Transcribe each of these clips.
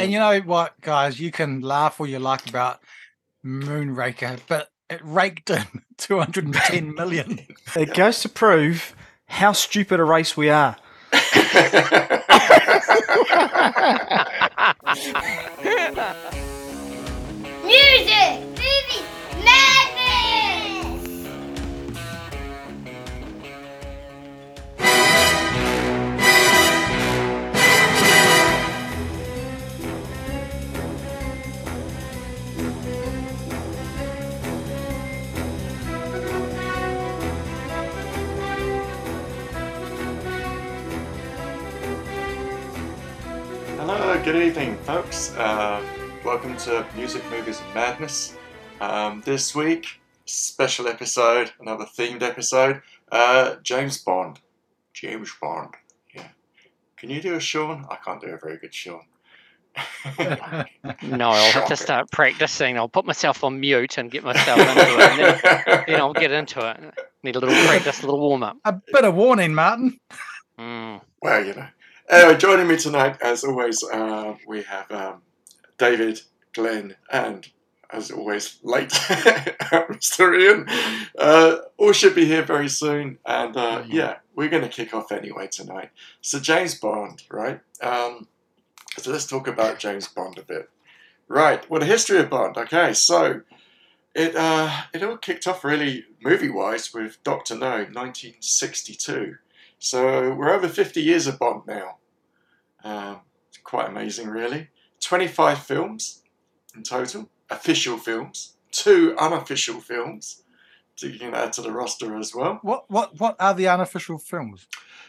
And mm. you know what, guys? You can laugh all you like about Moonraker, but it raked in 210 million. It goes to prove how stupid a race we are. Music! Good evening, folks. Uh, welcome to Music, Movies, and Madness. Um, this week, special episode, another themed episode. Uh, James Bond. James Bond. Yeah. Can you do a Sean? I can't do a very good Sean. No, I'll have to start practicing. I'll put myself on mute and get myself into it, and then, then I'll get into it. Need a little practice, a little warm up. A bit of warning, Martin. Mm. Well, you know. Anyway, joining me tonight, as always, uh, we have um, David, Glenn, and as always, late Mr. Ian. Uh, all should be here very soon, and uh, yeah, we're going to kick off anyway tonight. So, James Bond, right? Um, so, let's talk about James Bond a bit. Right, well, the history of Bond. Okay, so it uh, it all kicked off really movie wise with Doctor No, 1962. So we're over 50 years of Bond now. Um, it's quite amazing, really. 25 films in total, official films, two unofficial films. So you can add to the roster as well. What what what are the unofficial films?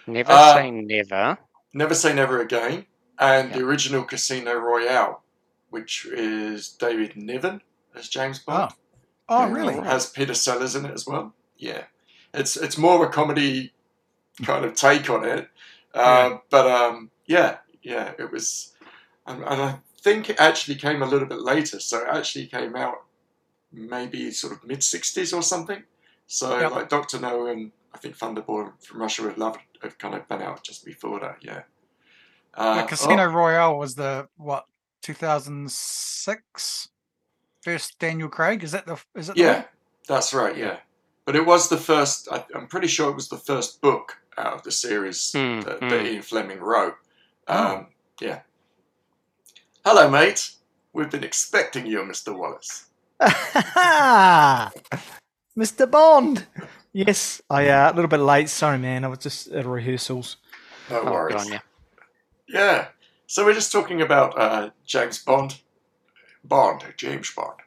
Never Uh, say never. Never Say Never Again, and the original Casino Royale, which is David Niven as James Bond. Oh, Yeah, really? Has Peter Sellers in it as well. Yeah, it's it's more of a comedy kind of take on it, uh, but um, yeah, yeah, it was, and, and I think it actually came a little bit later. So it actually came out maybe sort of mid '60s or something. So Yep. like Doctor No and I think Thunderball from Russia with Love have kind of been out just before that. Yeah. Uh, Yeah, Casino oh, Royale was the what 2006 first Daniel Craig. Is that the is it? Yeah, one? that's right. Yeah, but it was the first. I, I'm pretty sure it was the first book out of the series Hmm, that, hmm. that Ian Fleming wrote. Um. Yeah. Hello, mate. We've been expecting you, Mr. Wallace. Mr. Bond. Yes, I uh, a little bit late. Sorry, man. I was just at rehearsals. No Oh, good worries. on you. Yeah. So we're just talking about uh, James Bond. Bond, James Bond.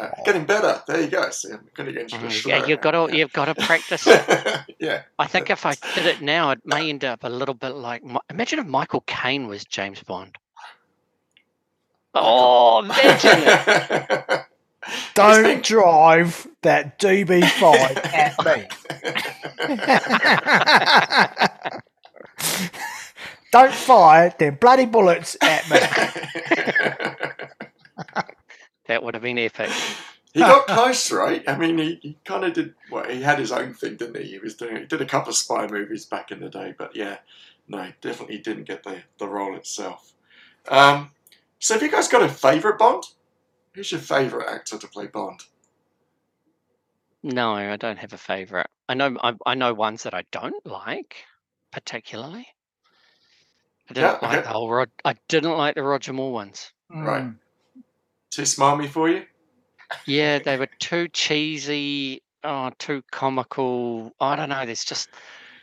Uh, getting better. There you go. See, I'm going to get into the Mm, Yeah, you've got now. to you've got to practice. yeah. I think if I did it now, it may end up a little bit like. Imagine if Michael Caine was James Bond. Oh, imagine it. Don't been- drive that DB5 at me. Don't fire them bloody bullets at me. That would have been epic. he got close, right? I mean, he, he kind of did. Well, he had his own thing, didn't he? He was doing. He did a couple of spy movies back in the day, but yeah, no, definitely didn't get the the role itself. Um, so, have you guys got a favourite Bond? Who's your favourite actor to play Bond? No, I don't have a favorite. I know I, I know ones that I don't like particularly. I didn't Yeah, like okay. the whole Rod. I didn't like the Roger Moore ones. Right. Mm. Too smarmy for you? Yeah, they were too cheesy. Oh, too comical. I don't know. There's just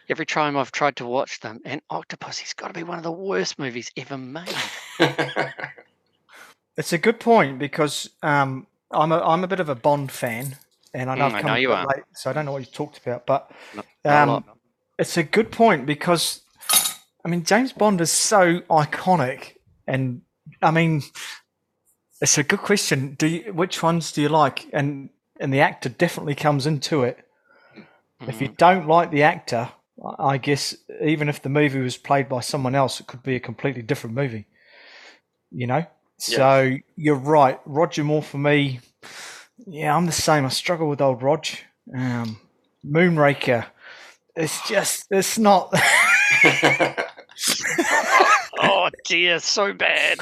every time I've tried to watch them, and Octopus, he's got to be one of the worst movies ever made. It's a good point because um, I'm a I'm a bit of a Bond fan, and I know Mm, I've I come know you are. late, so I don't know what you talked about. But Not- not a Um, it's a good point because I mean James Bond is so iconic, and I mean it's a good question. Do you, which ones do you like? And and the actor definitely comes into it. If you Mhm. don't like the actor, I I guess even if the movie was played by someone else, it could be a completely different movie. You know. So you're right, Roger Moore for me. Yeah, I'm the same. I struggle with old Rog. Um, Moonraker. It's just, it's not. Oh dear, so bad.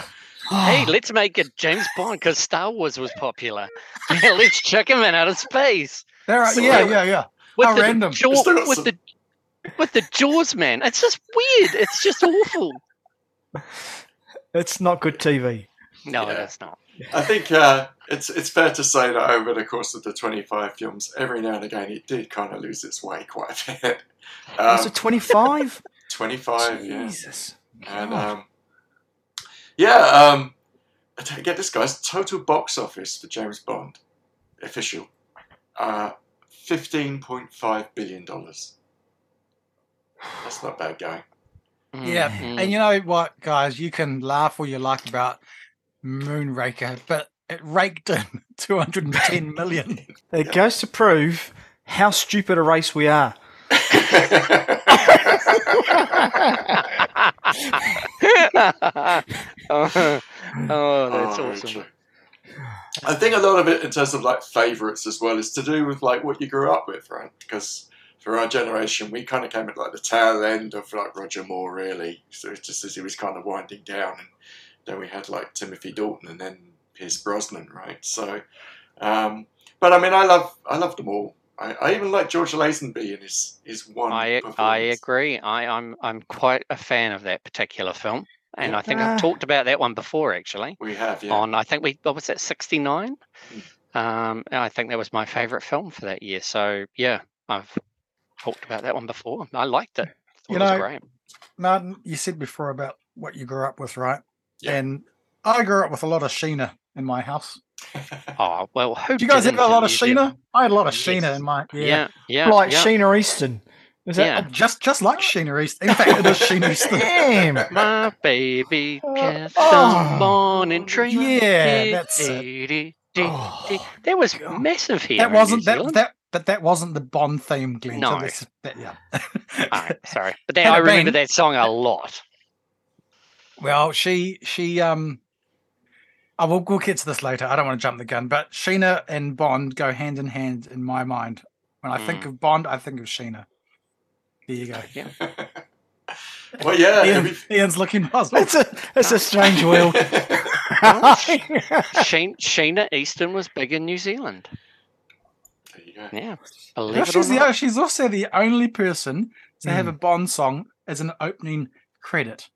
Hey, let's make a James Bond because Star Wars was popular. Yeah, let's chuck him in out of space There are, So yeah, random. yeah, yeah. with How the random. jaw- Still with some- the with the Jaws man. It's just weird. It's just awful. it's not good TV. No, Yeah. that's not. I think uh, it's it's fair to say that over the course of the 25 films, every now and again it did kind of lose its way quite a bit. Was Um, it 25? 25, yeah. Jesus. And um, yeah, um, get this, guys. Total box office for James Bond, official, uh, $15.5 billion. That's not bad going. Yeah, Mm, And you know what, guys? You can laugh all you like about Moonraker, but it raked in 210 million. It goes to prove how stupid a race we are. oh, oh, that's Oh, awesome. I think a lot of it, in terms of like favorites as well, is to do with like what you grew up with, right? Because for our generation, we kind of came at like the tail end of like Roger Moore, really. So it's just as he was kind of winding down, and then we had like Timothy Dalton and then Pierce Brosnan, right? So, um, but I mean, I love I love them all. I, I even like George Lazenby in his his one. I I agree. I, I'm I'm quite a fan of that particular film, and Yeah. I think Ah. I've talked about that one before actually. We have, yeah. On I think we what was that sixty nine. Mm. Um, and I think that was my favorite film for that year. So yeah, I've talked about that one before. I liked it. Thought You it was know- great. Martin, you said before about what you grew up with, right? Yeah. And I grew up with a lot of Sheena in my house. Oh well, who? Do you guys have didn't a lot of? Sheena? I had a lot of Yes. Sheena in my Yeah, yeah. yeah, like yeah. Sheena Easton. Is that Yeah. Just just like Sheena Easton? In fact, it is Sheena Easton. Damn. My baby Uh, cast oh, morning train. yeah, that's it. Oh. That was God. massive here. That wasn't that that but that wasn't the Bond theme, Glenn. so No. that's- that- yeah. Alright, sorry, but that, I remember been- that song a lot. Well, she she um I will we'll get to this later. I don't want to jump the gun, but Sheena and Bond go hand in hand in my mind. When I think Mm. of Bond, I think of Sheena. There you go. Yeah. well, yeah. Ian, every- Ian's looking puzzled. it's a it's a strange world. Sheen, Sheena Easton was big in New Zealand. there you go. Yeah, believe it she's, the, she's also the only person to have Mm. a Bond song as an opening credit.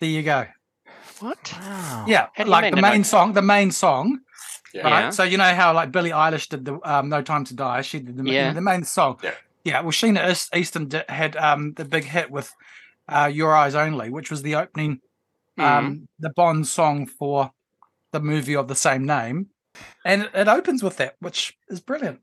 There you go. What? Wow. Yeah, How like the main opening? song, the main song, Yeah. right? Yeah. So you know how like Billie Eilish did the um, "No Time to Die." She did the, Yeah. the main song. Yeah. yeah. Well, Sheena East- Easton did, had um, the big hit with uh, "Your Eyes Only," which was the opening, Mm. um, the Bond song for the movie of the same name, and it, it opens with that, which is brilliant.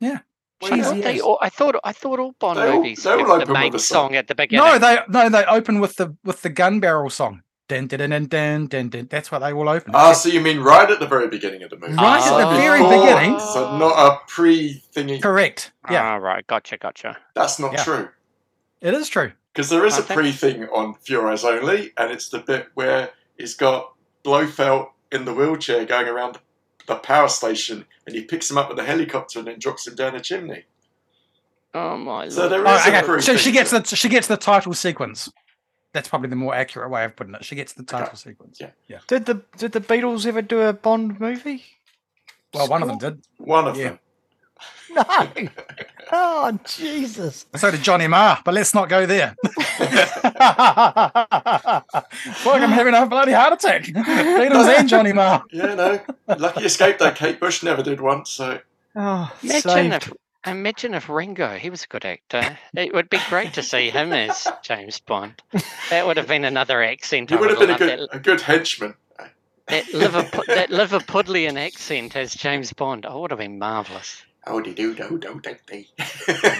Yeah, Well, I thought, cheesy they all, I thought I thought all Bond They all- movies they all have the main song. song at the beginning. No, they no, they open with the with the gun barrel song. Dun, dun, dun, dun, dun, dun, dun. That's what they all open. Ah, so you mean right at the very beginning of the movie? Right at the So very beginning. So not a pre-thingy. Correct. Yeah, Ah, right. Gotcha. Gotcha. That's not Yeah. true. it is true. Because there is I a pre-thing on For Eyes Only, and it's the bit where he's got Blofeld in the wheelchair going around the power station, and he picks him up with a helicopter and then drops him down a chimney. Oh my So lord. there Oh, is a pre So she gets the she gets the title sequence. That's probably the more accurate way of putting it. She gets the title sequence. Yeah. Yeah. Did the did the Beatles ever do a Bond movie? Well, one of them did. one of Yeah. them. No. Oh Jesus. So did Johnny Marr, but let's not go there. Fuck, I'm having a bloody heart attack. Beatles and Johnny Marr. Yeah, no. Lucky escape though. Kate Bush never did one. So Oh, Imagine saved. if, imagine if Ringo, he was a good actor. It would be great to see him as James Bond. That would have been another accent. he would have been a good That, a good henchman. that, Liverpool, that Liverpudlian accent as James Bond. Oh, would have been marvelous. Howdy do do do do do.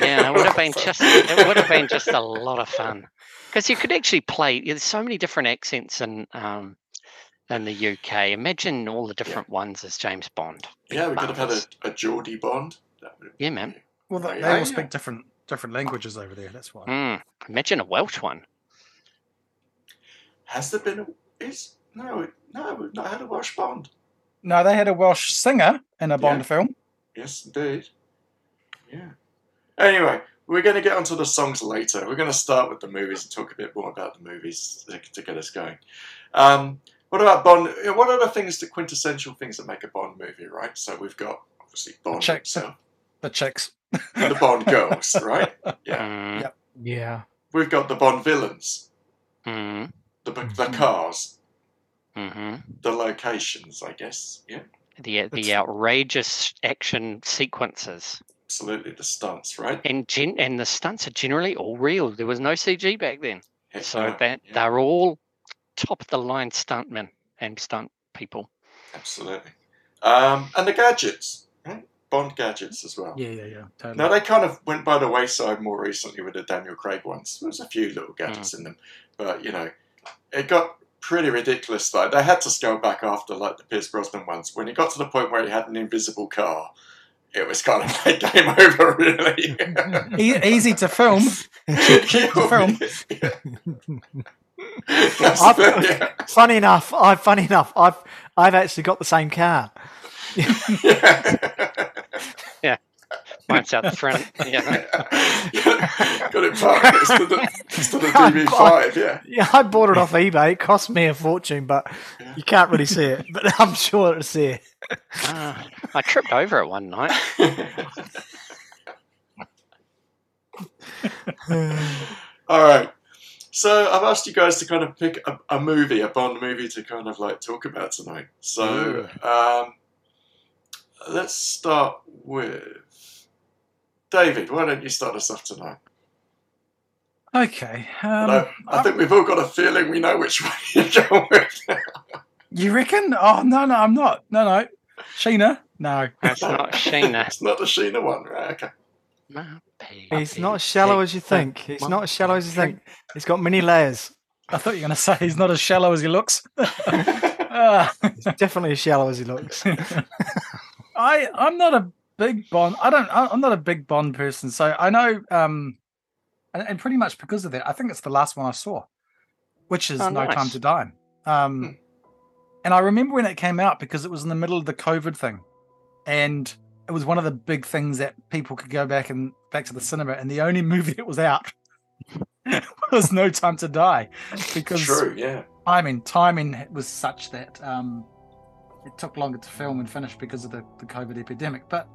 Yeah, it would have been just it would have been just a lot of fun because you could actually play. There's so many different accents in um, in the UK. Imagine all the different ones as James Bond. Yeah, we could have had a, a Geordie Bond. That would Yeah, man. Well, they, Oh, they all yeah. speak different different languages over there. That's why. Mm. Imagine a Welsh one. Has there been a is no no we've not had a Welsh Bond. No, they had a Welsh singer in a Bond Yeah. film. Yes, indeed. Yeah. Anyway, we're going to get onto the songs later. We're going to start with the movies and talk a bit more about the movies to, to get us going. Um, what about Bond? What are the things, the quintessential things that make a Bond movie, right? So we've got obviously Bond Check. himself, The chicks. and the Bond girls, right? Yeah. Mm, Yep. Yeah. We've got the Bond villains, mm, the the Mhm. cars, hmm the locations, I guess. Yeah, The It's- the outrageous action sequences absolutely. The stunts, right? and gen- and the stunts are generally all real. There was no CG back then, Heck so no, that yeah, they're all top of the line stuntmen and stunt people. absolutely. Um, and the gadgets, right? Bond gadgets as well. Yeah, yeah, yeah. Totally. Now they kind of went by the wayside more recently with the Daniel Craig ones. There was a few little gadgets Hmm. in them, but you know, it got pretty ridiculous. Like they had to scale back after like the Pierce Brosnan ones. When it got to the point where he had an invisible car, it was kind of like game over, really. Easy to film. to film. Yeah. Funny enough, I funny enough, I've I've actually got the same car. Yeah. Mine's out the front. Yeah. Got it parked next to the, next to the DB5, yeah. Yeah, I bought it off eBay. It cost me a fortune, but you can't really see it. But I'm sure it's there. Ah, I tripped over it one night. All right. So I've asked you guys to kind of pick a, a movie, a Bond movie, to kind of like talk about tonight. So um, let's start with David. Why don't you start us off tonight? Okay. Um, I, I think we've all got a feeling we know which one you're going with. you reckon? Oh no, no, I'm not. No, no. Sheena? No. That's not Sheena. it's not the Sheena one, right? Okay. My He's not as shallow as you the think. He's not as shallow as you think. He's got many layers. I thought you were going to say he's not as shallow as he looks. He's definitely as shallow as he looks. I I'm not a big Bond. I don't. I- I'm not a big Bond person. So I know. Um, and, and pretty much because of that, I think it's the last one I saw, which is Oh, No Time to Die. Um, and I remember when it came out because it was in the middle of the COVID thing, and it was one of the big things that people could go back and back to the cinema. And the only movie that was out was No Time to Die, because True, yeah. timing timing was such that um, it took longer to film and finish because of the, the COVID epidemic. But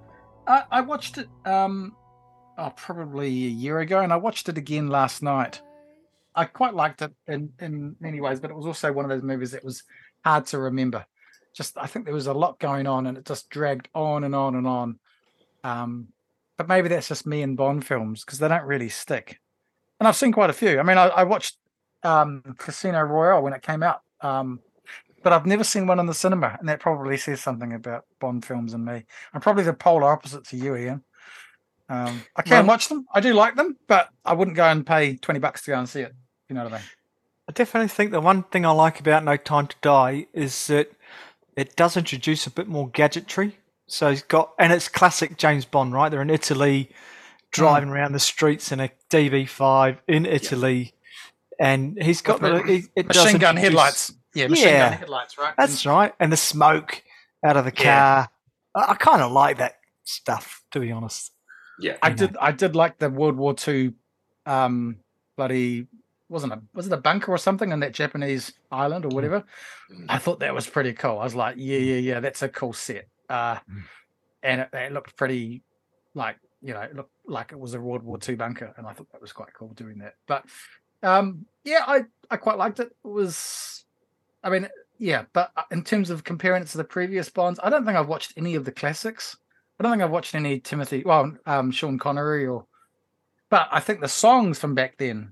I, I watched it um, oh, probably a year ago, and I watched it again last night. I quite liked it in, in many ways, but it was also one of those movies that was hard to remember. Just I think there was a lot going on, and it just dragged on and on and on. Um, but maybe that's just me and Bond films because they don't really stick. And I've seen quite a few. I mean, I, I watched um, Casino Royale when it came out. Um, but I've never seen one in the cinema, and that probably says something about Bond films and me. I'm probably the polar opposite to you, Ian. Um, I can Well- watch them. I do like them, but I wouldn't go and pay twenty bucks to go and see it. You know what I mean? I definitely think the one thing I like about No Time to Die is that it does introduce a bit more gadgetry. So he's got, and it's classic James Bond, right? They're in Italy, driving around the streets in a DB5 in Italy, and he's got the he, it Machine gun headlights. Yeah, machine Yeah. gun headlights, right? That's right, and the smoke out of the Yeah. car. I, I kind of like that stuff, to be honest. Yeah. I you know. did. I did like the World War Two, um, bloody wasn't a was it a bunker or something on that Japanese island or whatever. Mm. I thought that was pretty cool. I was like, yeah, yeah, yeah, that's a cool set. Uh, Mm. and it, it looked pretty, like you know, it looked like it was a World War Two bunker, and I thought that was quite cool doing that. But um, yeah, I I quite liked it. It was, I mean, yeah, but uh, in terms of comparing it to the previous Bonds, I don't think I've watched any of the classics. I don't think I've watched any Timothy, well, um, Sean Connery or, but I think the songs from back then,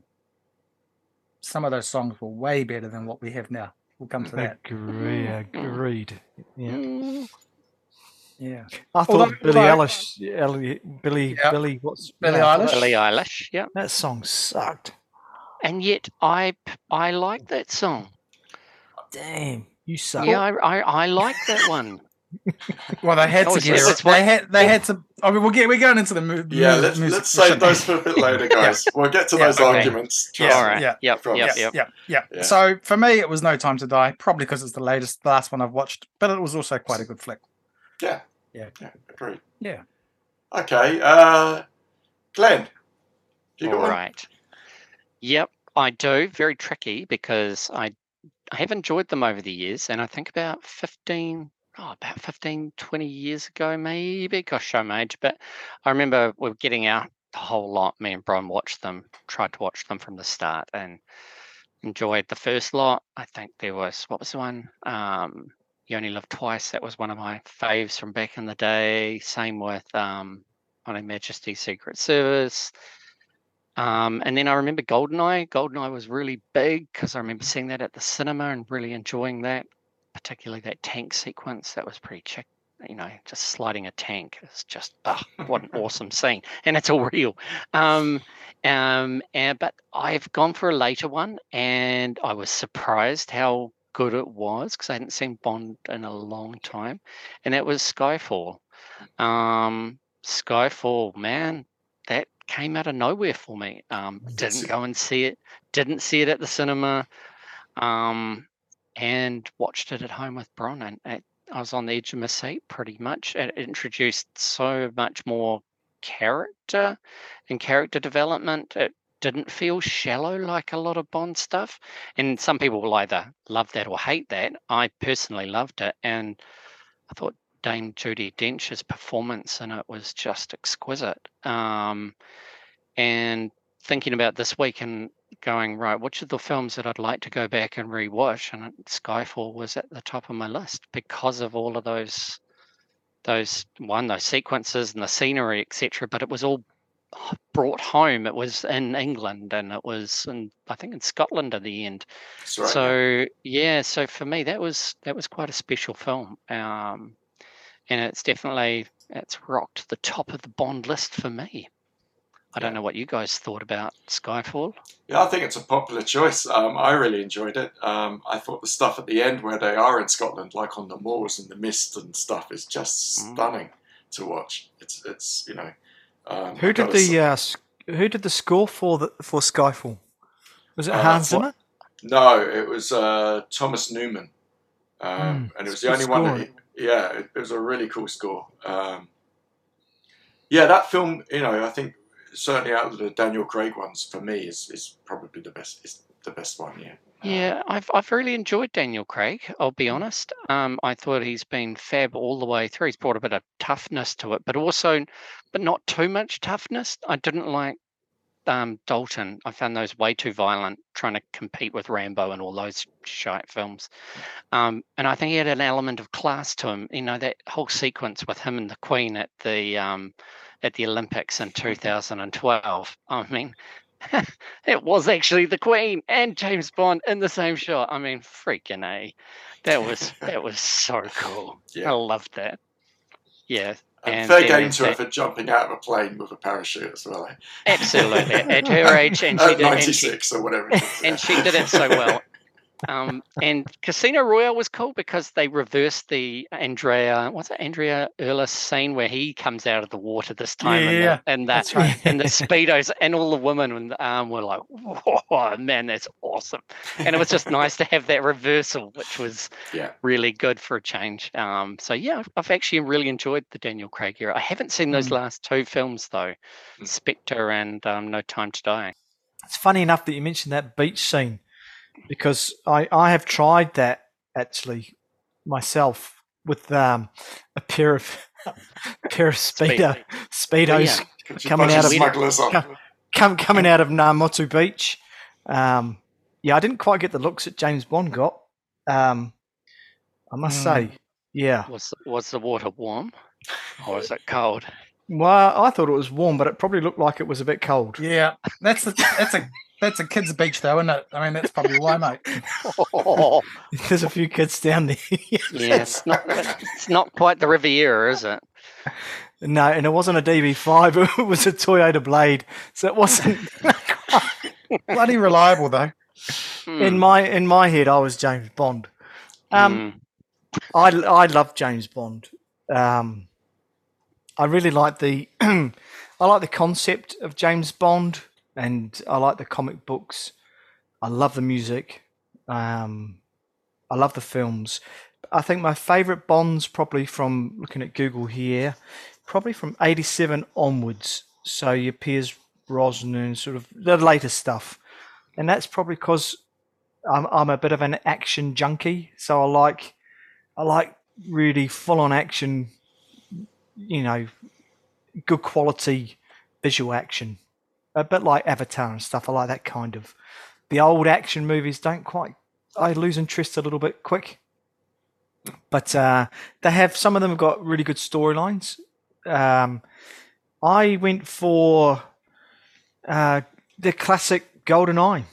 some of those songs were way better than what we have now. We'll come to that. Agree, agreed. Yeah. Mm, Yeah. I thought Although- Billy although- Eilish, Ellie, Billy, Yeah. Billy, what's Billy yeah, I thought Eilish? Billie Eilish, yeah. That song sucked. And yet I I like that song. Damn, you suck. Yeah, I, I I like that one. Well, they had Oh, to get it. it's what- They had. They had to. I mean, we'll get. We're going into the movie. Yeah, let's, let's save those for a bit later, guys. We'll get to Yeah, those okay. arguments. Yeah, Trust All yeah, Yep. promise. Yep. yeah, Yep. yeah, yeah, Yeah. So for me, it was No Time to Die, probably because it's the latest, the last one I've watched, but it was also quite a good flick. Yeah. Yeah. Yeah, agreed. Yeah. Okay, uh, Glenn, Do you got All one? Yep, I do. Very tricky because I I have enjoyed them over the years, and I think about 15, oh, about 15, 20 years ago, maybe. Gosh, my age, but I remember we were getting out the whole lot. Me and Brian watched them, tried to watch them from the start, and enjoyed the first lot. I think there was what was the one? Um, you only live twice. That was one of my faves from back in the day. Same with um, on Her Majesty's Secret Service. Um, and then I remember Goldeneye. Goldeneye was really big because I remember seeing that at the cinema and really enjoying that, particularly that tank sequence. That was pretty chick. You know, just sliding a tank is just oh, what an awesome scene, and it's all real. Um, um, and, but I've gone for a later one, and I was surprised how good it was because I hadn't seen Bond in a long time, and that was Skyfall. Um, Skyfall, man, that came out of nowhere for me. Um, didn't go and see it. Didn't see it at the cinema. Um, and watched it at home with Bron, and it, I was on the edge of my seat pretty much. It introduced so much more character and character development. It didn't feel shallow like a lot of Bond stuff. And some people will either love that or hate that. I personally loved it, and I thought Dame Judi Dench's performance in it was just exquisite. Um, and thinking about this week and going right, which are the films that I'd like to go back and rewatch? And Skyfall was at the top of my list because of all of those, those one those sequences and the scenery, etc. But it was all brought home. It was in England and it was in I think in Scotland at the end. Right. So yeah, so for me that was that was quite a special film, um, and it's definitely it's rocked the top of the Bond list for me. I don't know what you guys thought about Skyfall. Yeah, I think it's a popular choice. Um, I really enjoyed it. Um, I thought the stuff at the end where they are in Scotland, like on the moors and the mist and stuff, is just Mm. stunning to watch. It's it's you know. Um, Who did the say- uh, Who did the score for the for Skyfall? Was it Uh, Hans Zimmer? No, it was uh, Thomas Newman, um, Mm, and it was the only good one. That he, yeah, it, it was a really cool score. Um, yeah, that film, you know, I think certainly out of the Daniel Craig ones for me is, is probably the best. Is the best one. Yeah. Yeah, I've I've really enjoyed Daniel Craig. I'll be honest. Um, I thought he's been fab all the way through. He's brought a bit of toughness to it, but also, but not too much toughness. I didn't like um, Dalton. I found those way too violent, trying to compete with Rambo and all those shite films. Um, and I think he had an element of class to him. You know that whole sequence with him and the Queen at the um, at the Olympics in 2012. I mean, it was actually the Queen and James Bond in the same shot. I mean, freaking a, that was that was so cool. Yeah. I loved that. Yeah, And, And fair game to her for jumping out of a plane with a parachute as well. Absolutely. At her age, and she At did, and she, 96 or whatever. It is, and she did it so well. Um, and Casino Royale was cool because they reversed the Andrea, what's it, Andrea Erlis scene where he comes out of the water this time, Yeah, and, the, and that's that right. and the speedos and all the women and um, were like, "Whoa, man, that's awesome!" And it was just nice to have that reversal, which was Yeah. really good for a change. Um, so yeah, I've- I've actually really enjoyed the Daniel Craig era. I haven't seen those Mm. last two films though, Mm. Spectre and um, No Time to Die. It's funny enough that you mentioned that beach scene because I, I have tried that actually myself with um, a pair of pair of speedo speedos yeah. Coming out of of- smugglers. Come- come, coming out of Namotu Beach. Um, yeah, I didn't quite get the looks that James Bond got. Um, I must Mm. say, yeah. Was was the water warm or was it cold? Well, I thought it was warm, but it probably looked like it was a bit cold. Yeah, that's a that's a that's a kids' beach though, isn't it? I mean, that's probably why, mate. Oh, There's a few kids down there. yeah, it's not, it's not quite the Riviera, is it? No, and it wasn't a DB5; it was a Toyota Blade, so it wasn't. Bloody reliable though. in Hmm, my in my head, I was James Bond. Um, hmm. I I love James Bond. Um, I really like the I like the concept of James Bond, and I like the comic books. I love the music. Um, I love the films. I think my favourite Bonds probably from looking at Google here, probably from '87 onwards. So your Pierce Brosnan, sort of the latest stuff, and that's probably because I'm I'm a bit of an action junkie, so I like I like really full on action, you know, good quality visual action, a bit like Avatar and stuff. I like that kind of. The old action movies don't quite. I lose interest a little bit quick, but uh, they have some of them have got really good storylines. Um, I went for uh, the classic Golden Eye.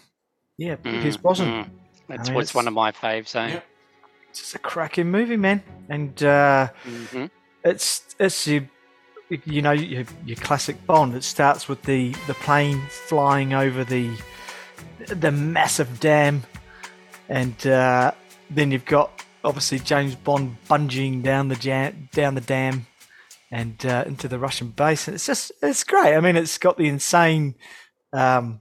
Yeah, Pierce Brosnan. mm. That's mean, what's it's- one of my faves, eh? Yeah. It's just a cracking movie, man, and uh, hmm it's it's your you know your, your classic Bond. It starts with the the plane flying over the the massive dam, and uh, then you've got obviously James Bond bungeeing down the jam, down the dam and uh, into the Russian base. And it's just it's great. I mean, it's got the insane um,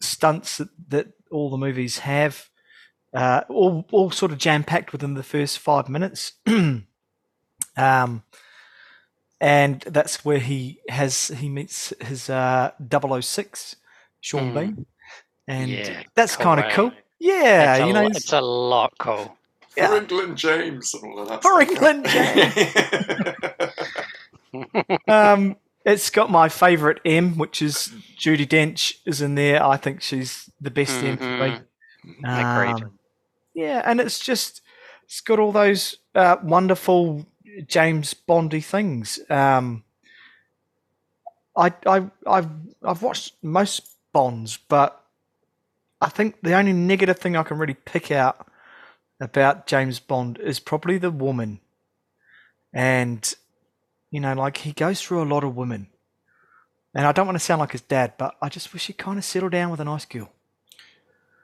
stunts that, that all the movies have. Uh, all, all sort of jam packed within the first five minutes. um, and that's where he has he meets his uh 006 Sean Mm. Bean and Yeah, that's kind of cool, cool yeah it's, you know lo- it's a lot cool. Yeah. For England James and all of that. For stuff. England um it's got my favorite M which is Judi Dench is in there I think she's the best M for me. Agreed. Um, yeah, and it's just it's got all those uh, wonderful James Bondy things. Um, I I I've I've watched most Bonds, but I think the only negative thing I can really pick out about James Bond is probably the woman, and you know, like he goes through a lot of women. And I don't want to sound like his dad, but I just wish he'd kind of settle down with a nice girl.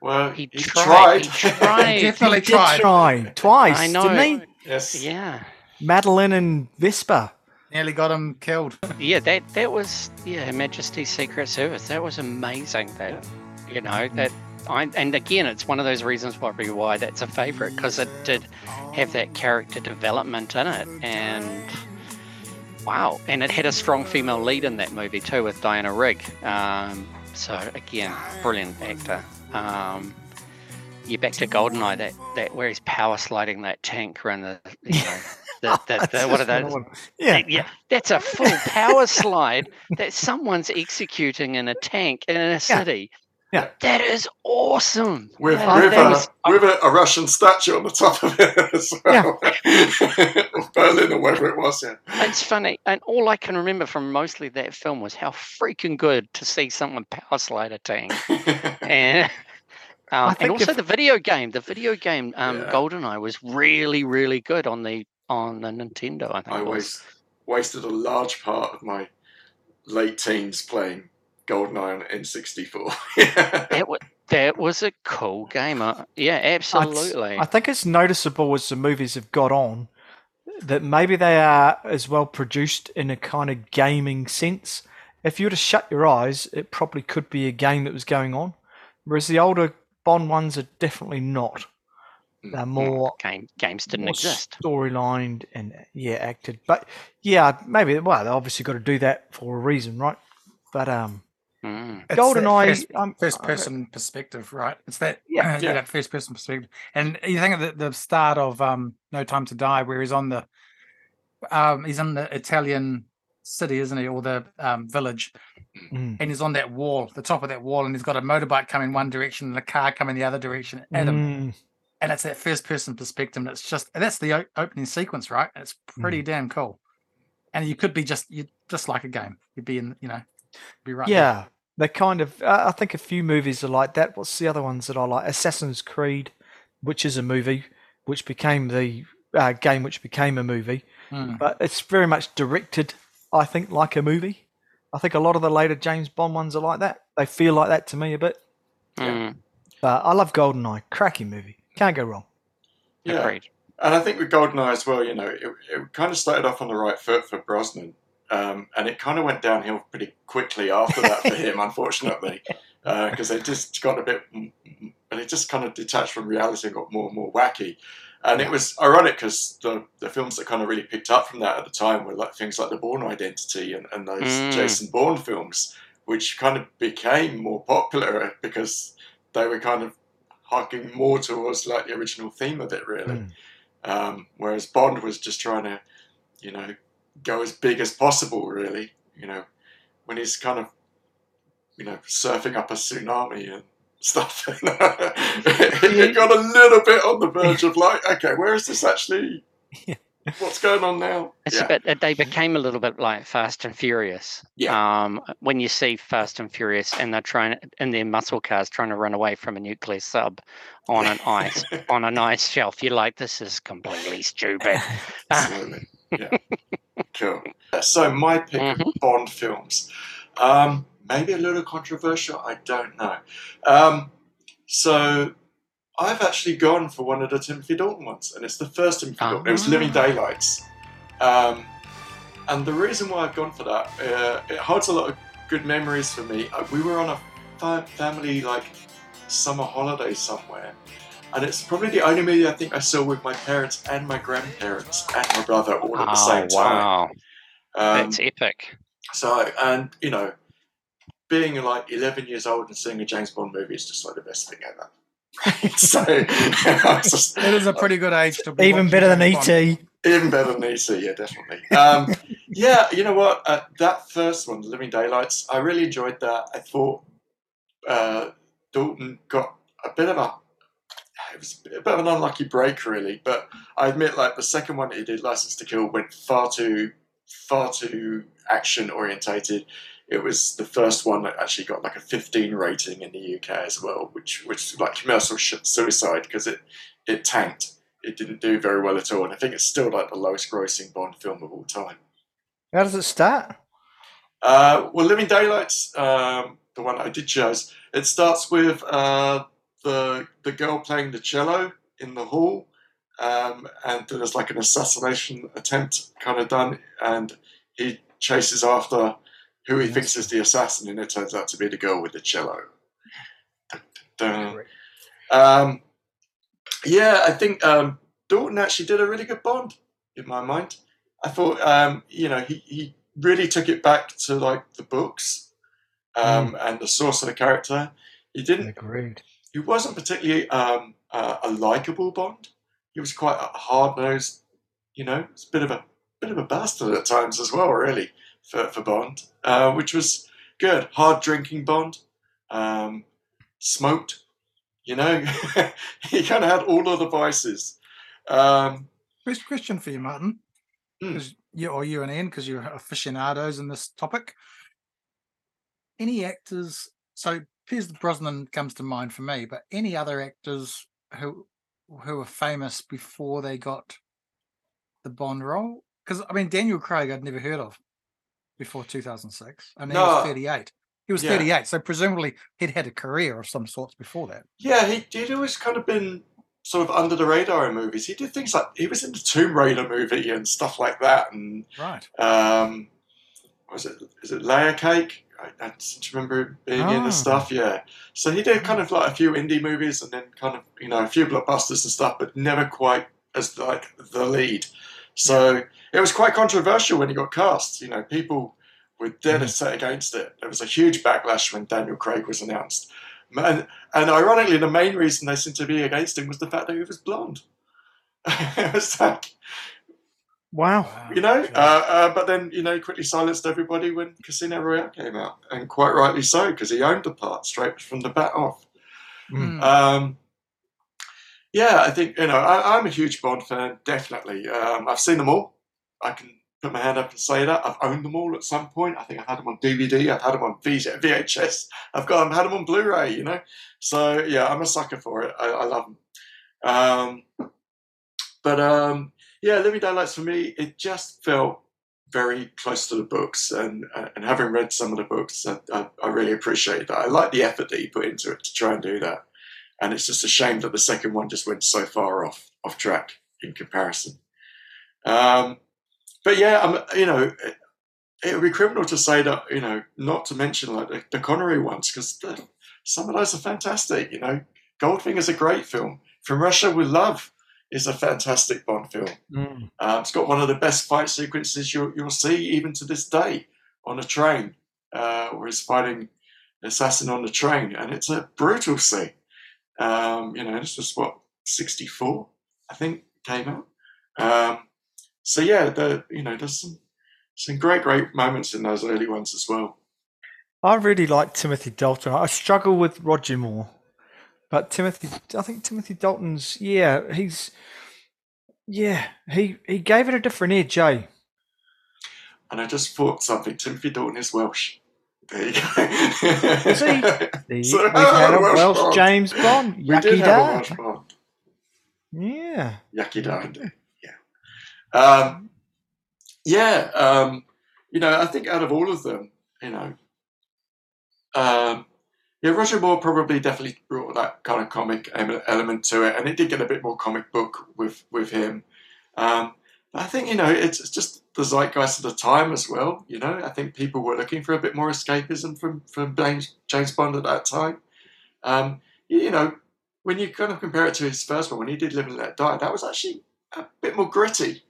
Well, He he, tried, tried. he tried. Definitely He did tried. try twice, I know. didn't he? yes. Yeah. Madeline and Vespa. Nearly got him killed. Yeah, that that was yeah, Her Majesty's Secret Service. That was amazing. That you know that I and again, it's one of those reasons probably why that's a favourite because it did have that character development in it, and wow, and it had a strong female lead in that movie too with Diana Rigg. Um, so again, brilliant actor. Um, you're back to Goldeneye, that that where he's power sliding that tank around the you know the, the, the, what are those Yeah. yeah, that's a full power slide that someone's executing in a tank in a city. Yeah. That is awesome. With, Yeah, with, that a, was- with a, a Russian statue on the top of it as well. of Berlin or wherever it was, yeah. it's funny. And all I can remember from mostly that film was how freaking good to see someone power slide a tank. And, um, and also if- the video game. The video game um, Yeah. GoldenEye was really, really good on the on the Nintendo. I think I it was. waste, wasted a large part of my late teens playing GoldenEye on N64. yeah. That was, that was a cool game. Uh, yeah, absolutely. I think it's noticeable as the movies have got on that maybe they are as well produced in a kind of gaming sense. If you were to shut your eyes, it probably could be a game that was going on, whereas the older Bond ones are definitely not. They're more Game, games didn't more exist. storylined and yeah, acted. But yeah, maybe well, they obviously got to do that for a reason, right? But um, Mm. It's that GoldenEye, First, um, first I- person perspective, right? It's that Yeah. yeah, that first person perspective. And you think of the, the start of um No Time to Die, where he's on the um he's in the Italian city, isn't he, or the um village, mm, and he's on that wall, the top of that wall, and he's got a motorbike coming one direction and a car coming the other direction at him. mm, And it's that first person perspective. And it's just that's the o- opening sequence, right? It's pretty Mm. damn cool. And you could be just you just like a game. You'd be in, you know, be right. there. yeah, they kind of. Uh, I think a few movies are like that. What's the other ones that I like? Assassin's Creed, which is a movie, which became the uh, game, which became a movie, Mm. but it's very much directed. I think like a movie. I think a lot of the later James Bond ones are like that. They feel like that to me a bit. Mm. But I love GoldenEye, cracking movie. Can't go wrong. yeah. Agreed. And I think with GoldenEye as well, you know, it, it kind of started off on the right foot for Brosnan. Um, and it kind of went downhill pretty quickly after that for him, unfortunately, because it just got a bit, and it just kind of detached from reality and got more and more wacky. And it was ironic because the, the films that kind of really picked up from that at the time were like things like The Bourne Identity and, and those Mm. Jason Bourne films, which kind of became more popular because they were kind of harking more towards like the original theme of it, really. Mm. Um, whereas Bond was just trying to, you know, go as big as possible, really. You know, when he's kind of, you know, surfing up a tsunami and stuff. it got a little bit on the verge of like, okay, where is this actually? What's going on now? It's yeah. a bit. uh, They became a little bit like Fast and Furious. Yeah. Um, when you see Fast and Furious and they're trying in their muscle cars trying to run away from a nuclear sub on an ice on an ice shelf, you're like, this is completely stupid. Absolutely. Yeah. cool. So my pick of Mhm. Bond films. Um, maybe a little controversial. I don't know. Um, so I've actually gone for one of the Timothy Dalton ones, and it's the first Timothy Dalton. It was Living Ah. Daylights. Um, and the reason why I've gone for that, uh, it holds a lot of good memories for me. Uh, we were on a fa- family like summer holiday somewhere, and it's probably the only movie I think I saw with my parents and my grandparents and my brother all at the oh same time. wow, Um, that's epic. so, and you know, being like 11 years old and seeing a James Bond movie is just like the best thing ever. so, just- It is a pretty good age to be Even better than James ET. Bond. even better than ET, yeah, definitely. Um, yeah, you know what? Uh, that first one, Living Daylights, I really enjoyed that. I thought uh, Dalton got a bit of a. It was a bit of an unlucky break, really. But I admit, like the second one that he did, License to Kill, went far too, far too action orientated. It was the first one that actually got like a 15 rating in the UK as well, which which is like commercial sh- suicide because it it tanked. It didn't do very well at all, and I think it's still like the lowest grossing Bond film of all time. How does it start? Uh, well, Living Daylights, um, the one I did choose, it starts with uh, the the girl playing the cello in the hall, um, and there's like an assassination attempt kind of done, and he chases after who he thinks is the assassin, and it turns out to be the girl with the cello. Um, yeah, I think um, Dalton actually did a really good Bond in my mind. I thought, um, you know, he, he really took it back to like the books um, and the source of the character. He didn't. Agreed. He wasn't particularly um, uh, a likable Bond. He was quite a hard nosed. You know, it's a bit of a bit of a bastard at times as well, really, for for Bond, uh, which was good. Hard drinking Bond, um, smoked. You know, he kind of had all of the vices. Um, First question for you, Martin. 'cause You or you and Ian, because you're aficionados in this topic. Any actors? So Pierce Brosnan comes to mind for me, but any other actors who who were famous before they got the Bond role? Because I mean, Daniel Craig, I'd never heard of before 2006, and he was 38. He was Yeah. 38, so presumably he'd had a career of some sorts before that. Yeah, he, he'd always kind of been sort of under the radar in movies. He did things like he was in the Tomb Raider movie and stuff like that, and Right. um, was it is it Layer Cake? I, I just remember him being in Ah. the stuff. Yeah, so he did kind of like a few indie movies and then kind of you know a few blockbusters and stuff, but never quite as like the lead. So it was quite controversial when he got cast. You know, people were dead set against it. There was a huge backlash when Daniel Craig was announced. And, and ironically, the main reason they seemed to be against him was the fact that he was blonde. it was like, Wow. you know, uh, uh, but then, you know, he quickly silenced everybody when Casino Royale came out, and quite rightly so, because he owned the part straight from the bat off. Hmm. Um, yeah, I think, you know, I, I'm a huge Bond fan, definitely. Um, I've seen them all. I can put my hand up and say that. I've owned them all at some point. I think I've had them on DVD, I've had them on VHS, I've got them, had them on Blu ray, you know. So, yeah, I'm a sucker for it. I, I love them. Um, but um, yeah, Living Daylights for me, it just felt very close to the books, and and having read some of the books, I, I, I really appreciate that. I like the effort that he put into it to try and do that, and it's just a shame that the second one just went so far off off track in comparison. Um, but yeah, I'm, you know, it, it would be criminal to say that you know not to mention like the, the Connery ones because some of those are fantastic. You know, Goldfinger's a great film. From Russia with Love is a fantastic Bond film. Mm. Um, it's got one of the best fight sequences you'll, you'll see even to this day on a train. uh, where he's fighting an assassin on the train, and it's a brutal scene. Um, you know, this was what sixty four, I think, came out. Um, so yeah, the you know, there's some some great great moments in those early ones as well. I really like Timothy Dalton. I struggle with Roger Moore, but Timothy, I think Timothy Dalton's yeah, he's yeah, he he gave it a different edge, eh? And I just thought something. Timothy Dalton is Welsh. There you go. Is he? The, So, we've had a Welsh Welsh Bond. James Bond, we Yucky did have a Welsh Bond. Yeah, Yucky Dad. Um, yeah. Um, you know, I think out of all of them, you know, um, yeah, Roger Moore probably definitely brought that kind of comic element to it, and it did get a bit more comic book with with him. Um, I think you know it's, just the zeitgeist of the time as well. You know, I think people were looking for a bit more escapism from from James Bond at that time. Um, you, you know, when you kind of compare it to his first one, when he did Live and Let Die, that was actually a bit more gritty.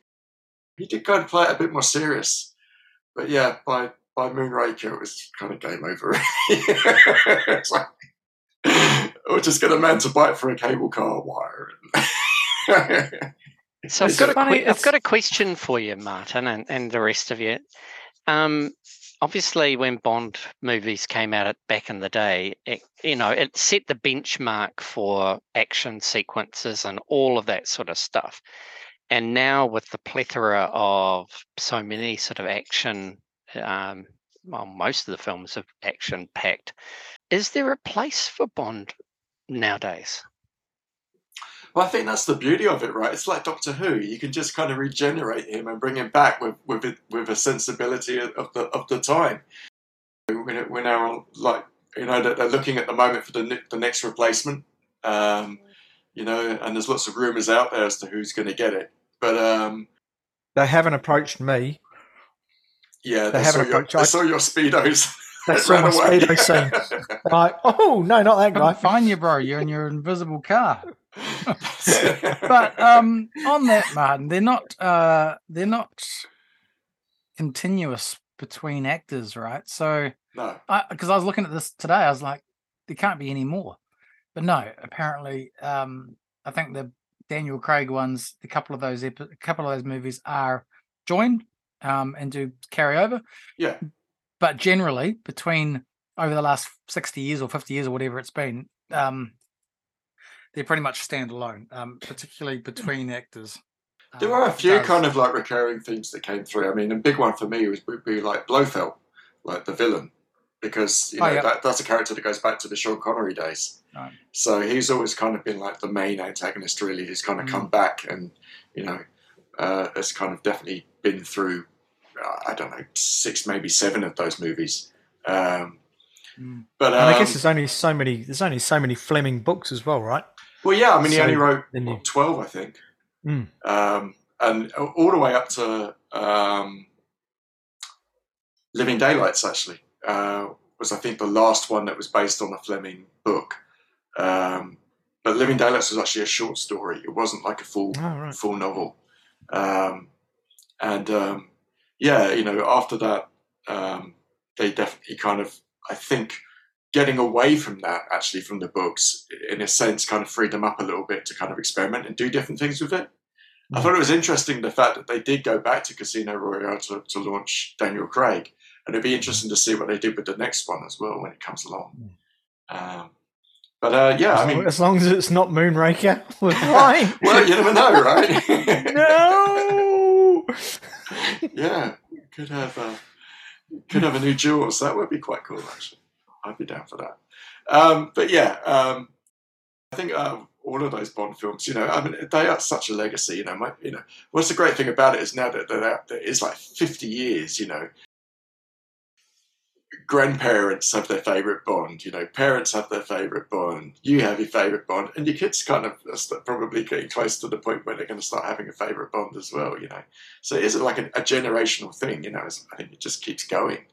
He did kind of play it a bit more serious. But yeah, by by Moonraker, it was kind of game over. it's like, we're just get a man to bite for a cable car wire. So I've got, a funny, I've got a question for you, Martin, and, and the rest of you. Um, obviously, when Bond movies came out at, back in the day, it, you know, it set the benchmark for action sequences and all of that sort of stuff. And now, with the plethora of so many sort of action, um, well, most of the films are action packed. Is there a place for Bond nowadays? Well, I think that's the beauty of it, right? It's like Doctor Who. You can just kind of regenerate him and bring him back with with it, with a sensibility of the of the time. We're now like you know they're looking at the moment for the the next replacement. Um, you know, and there's lots of rumours out there as to who's going to get it. But um, they haven't approached me. yeah, They they, haven't saw your, approached- they I- saw your speedos. They They saw ran my away. speedo scene. Like, oh no, not that guy. Couldn't find you, bro. You're in your invisible car. But um, on that, Martin, they're not uh, they're not continuous between actors, right? So no, because I, was looking at this today, I was like, there can't be any more. But no, apparently, um, I think the Daniel Craig ones, a couple of those, a couple of those movies are joined um, and do carry over. yeah, But generally, between over the last sixty years or fifty years or whatever it's been, um, they're pretty much standalone, um, particularly between actors. There Um, are a few does- kind of like recurring themes that came through. I mean, a big one for me was would be like Blofeld, like the villain, because you Oh, know yeah. that, that's a character that goes back to the Sean Connery days. Right. So he's always kind of been like the main antagonist, really, who's kind of Mm. come back and you know uh, has kind of definitely been through. Uh, I don't know six, maybe seven of those movies. Um, Mm. but And I um, guess there's only so many. There's only so many Fleming books as well, right? Well, yeah, I mean, he only wrote then you- what, twelve, I think, Mm. um, and all the way up to um, Living Daylights. Actually, uh, was I think the last one that was based on a Fleming book. Um, but Living Daylights was actually a short story. It wasn't like a full Oh, right. full novel. Um, and um, yeah, you know, after that, um, they definitely kind of, I think, getting away from that actually from the books, in a sense, kind of freed them up a little bit to kind of experiment and do different things with it. I Mm. thought it was interesting the fact that they did go back to Casino Royale to, to launch Daniel Craig, and it'd be interesting to see what they did with the next one as well when it comes along. Um, but uh, yeah, I mean, as long as it's not Moonraker, we're fine. well, you never know, right? no. yeah, could have uh, could have a new Jaws. That would be quite cool, actually. I'd be down for that. Um, but yeah, um, I think uh, all of those Bond films, you know, I mean, they are such a legacy. You know, my, you know, what's the great thing about it is now that they're out it's like fifty years. You know, grandparents have their favorite Bond. You know, parents have their favorite Bond. You have your favorite Bond, and your kids kind of are probably getting close to the point where they're going to start having a favorite Bond as well. You know, so it is like a, a generational thing. You know, I think it just keeps going,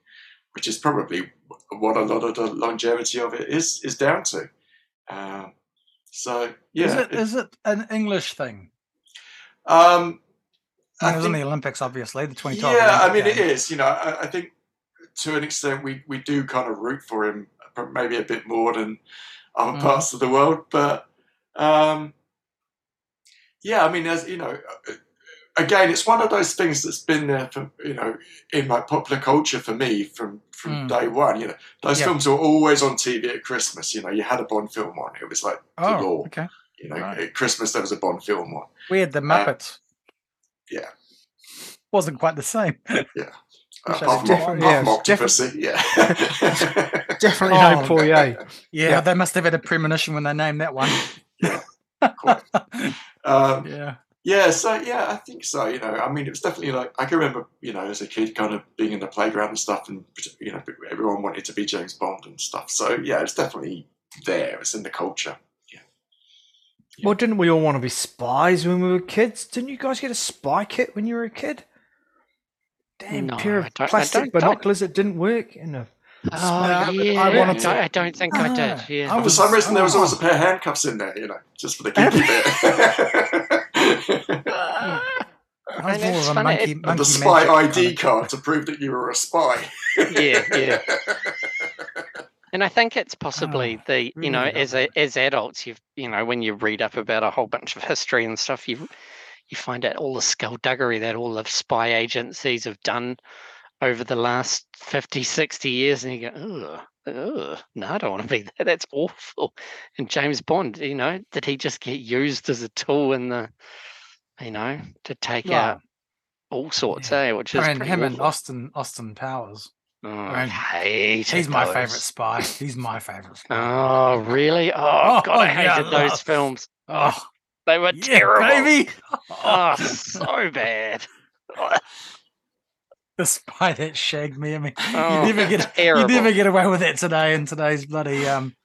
which is probably what a lot of the longevity of it is is down to. Um, so yeah, is it it- is it an English thing? um, I mean, it was in the Olympics, obviously, the 2012. yeah, I mean, it Games. is. You know, I, I think to an extent, we, we do kind of root for him, maybe a bit more than other Mm. parts of the world. But um, yeah, I mean, as you know, uh, again, it's one of those things that's been there for you know in my popular culture for me from from Mm. day one. You know, those Yeah. films were always on TV at Christmas. You know, you had a Bond film on. It was like the Oh, law. okay. You know, Right. at Christmas there was a Bond film on. We had the Uh, Muppets. yeah. Wasn't quite the same. Uh, Which I apart from, apart yeah, from Octopussy, yeah. Definitely Oh, no Poirier. Yeah, Yeah. they must have had a premonition when they named that one. quite. um, yeah. Yeah, so yeah, I think so. You know, I mean, it was definitely like I can remember, you know, as a kid, kind of being in the playground and stuff, and you know, everyone wanted to be James Bond and stuff. So yeah, it's definitely there. It's in the culture. Yeah. Well, didn't we all want to be spies when we were kids? Didn't you guys get a spy kit when you were a kid? Damn No, pair I of don't- plastic don't- don't- binoculars that didn't work. And a, Oh, I yeah. wanted I to- don't- I don't think I did. Ah, Yeah. I And for some reason, there was always a pair of handcuffs in there, you know, just for the kinky bit. I was And more of a monkey, it- monkey the spy magic kind ID of- card to prove that you were a spy. Yeah, yeah. And I think it's possibly Oh, the you really know good as a, as adults you've you know when you read up about a whole bunch of history and stuff you you find out all the skullduggery that all the spy agencies have done over the last 50 60 years and you go oh, no I don't want to be there that's awful and James Bond you know did he just get used as a tool in the you know to take Well, out all sorts yeah. eh which is I mean, him and. Austin Austin Powers. Oh, I mean, hate He's my those. favorite spy. He's my favorite spy. Oh, really? Oh, Oh, God, I yeah, hated those love- films. Oh, They were yeah, terrible. baby. Oh, so bad. the spy that shagged me. I mean, Oh, you never get you never get away with it today in today's bloody um.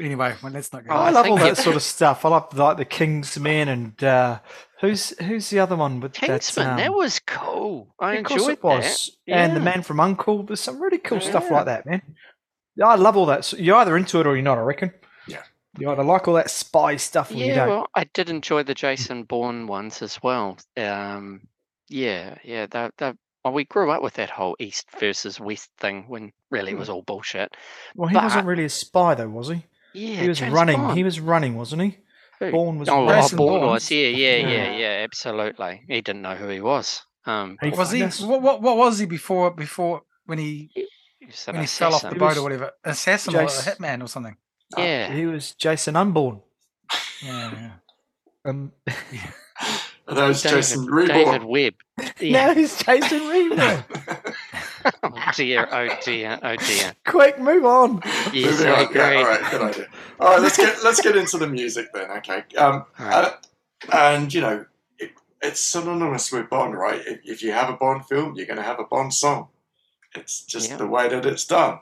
Anyway, well, let's not go. Oh, I I love all that sort of stuff. I love like the Kingsman and uh, who's who's the other one with Kingsman, that? that um, was cool. I of enjoyed it was. that. And the Man from Uncle. There's some really cool stuff like that, man. I love all that. So You're either into it or you're not. I reckon. Yeah. You either like all that spy stuff or you Yeah, don't. well, I did enjoy the Jason Bourne ones as well. Um, yeah, yeah. They, they, well, we grew up with that whole East versus West thing when really it was all bullshit. Well, he but- wasn't really a spy though, was he? Yeah, he was James running. Bond. He was running, wasn't he? Who? Bourne was Oh, oh, Jason Bourne Bourne? was. Yeah, yeah, yeah, Yeah. yeah. Absolutely. He didn't know who he was. Um, He- was he? What, what what was he before before when he he when he fell off the boat or whatever? Assassin or a hitman or something. Yeah. He was Jason Unborn. Yeah, yeah. Um, And that was David, Jason David Reborn. Webb. now he's Jason Reborn. oh dear, oh dear, oh dear. Quick, move on. Yes, Moving I on. Yeah, agree. all right, good idea. All right, let's get let's get into the music then. Okay, um, All right. uh, and you know, it, it's synonymous with Bond, right? If, if you have a Bond film, you're going to have a Bond song. It's just Yeah. the way that it's done,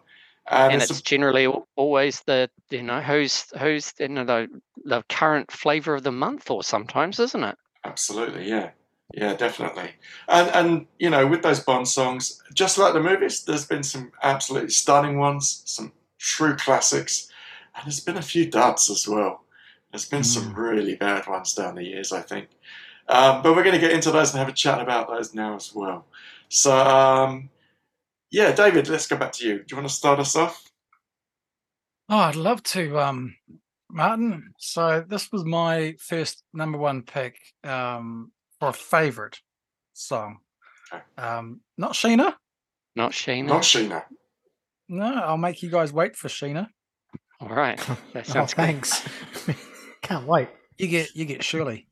and, and it's, it's generally always the you know who's who's you know the the current flavor of the month or sometimes isn't it absolutely yeah, yeah, definitely. And and you know, with those Bond songs, just like the movies, there's been some absolutely stunning ones, some true classics, and there's been a few duds as well. There's been some really bad ones down the years, I think. Um, but we're going to get into those and have a chat about those now as well. So, um, yeah, David, let's go back to you. Do you want to start us off? Oh, I'd love to, um, Martin. So this was my first number one pick um, for a favorite song. Okay. Um, not Sheena. not Sheena Not Sheena. No, I'll make you guys wait for Sheena. all right that Oh, sounds good thanks. Can't wait. You get you get Shirley.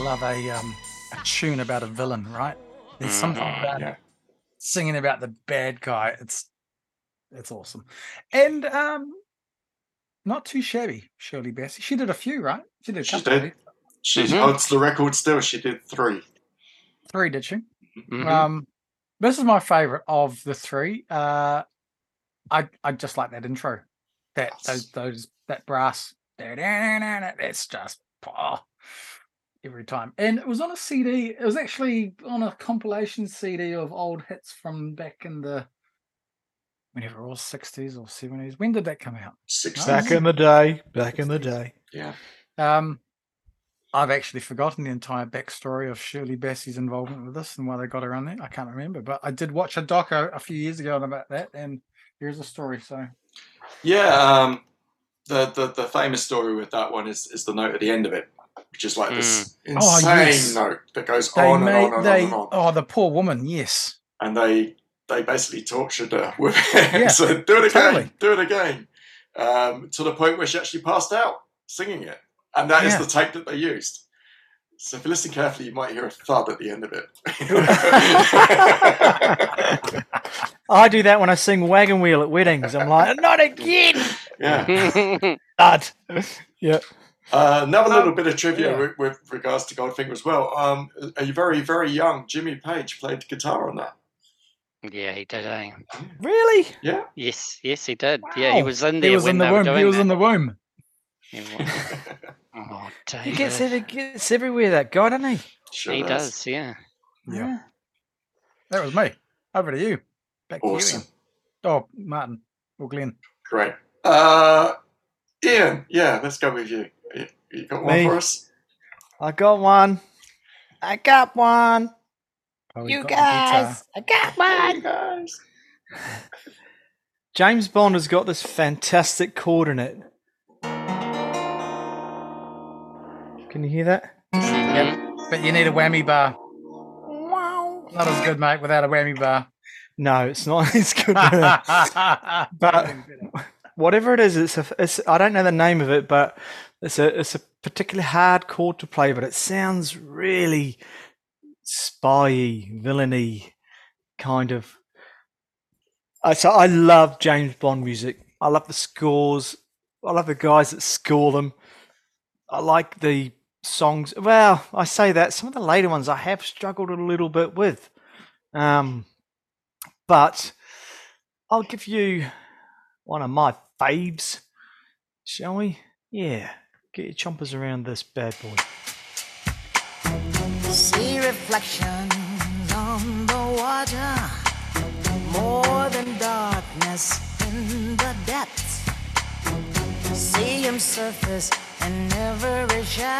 Love a um a tune about a villain, right? There's something Oh, about yeah. singing about the bad guy. It's it's awesome. And um not too shabby, Shirley Bassey. She did a few, right? She did a She couple. did. right? She Mhm. holds the record still. She did three. Three, did she? Mhm. Um, this is my favorite of the three. Uh, I I just like that intro. That those those that brass. It's just oh, every time. And it was on a CD. It was actually on a compilation CD of old hits from back in the whenever it was sixties or seventies. When did that come out? Six. Back in the day. Back in the day. Yeah. Um, I've actually forgotten the entire backstory of Shirley Bassey's involvement with this and why they got her on there. I can't remember, but I did watch a doco a few years ago about that, and here's a story. So Yeah. Um, the, the the famous story with that one is is the note at the end of it, which is like this Oh, insane yes. note that goes they on and on and they on and on. oh the poor woman, yes, and they they basically tortured her with it. Yeah, so do it again, totally. do it again, um, to the point where she actually passed out singing it, and that is Yeah. the tape that they used. So if you listen carefully, you might hear a thud at the end of it. I do that when I sing Wagon Wheel at weddings. I'm like, not again. yeah. Thud. yeah. Uh, another Um, little bit of trivia yeah. with, with regards to Goldfinger as well. Um, a very very young Jimmy Page played guitar on that. yeah, he did. Eh? Really? Yeah. Yes, yes, he did. Yeah, he was in there he was when in the they were womb. doing He was that. in the womb. He was. Oh, He gets, David. he gets everywhere, that guy, doesn't he? sure He does. does. Yeah. Yeah, that was me. Over to you. Back to Awesome. you. Oh, Martin or Glenn. Great. Uh, Ian, yeah, let's go with you. You, you got one Me. for us? I got one. I got one. Oh, You got guys. I got Hey, one. guys. James Bond has got this fantastic chord in it. Can you hear that? Mhm. But you need a whammy bar. Wow. Not as good, mate, without a whammy bar. No, it's not. It's good. but whatever it is, it's a. It's, I don't know the name of it, but it's a. It's a particularly hard chord to play, but it sounds really spy villainy kind of. Uh, so I love James Bond music. I love the scores. I love the guys that score them. I like the songs. Well, I say that some of the later ones I have struggled a little bit with. Um, but I'll give you one of my faves, shall we? Yeah, get your chompers around this bad boy. See reflections on the water, more than darkness in the depths. See him surface every shadow.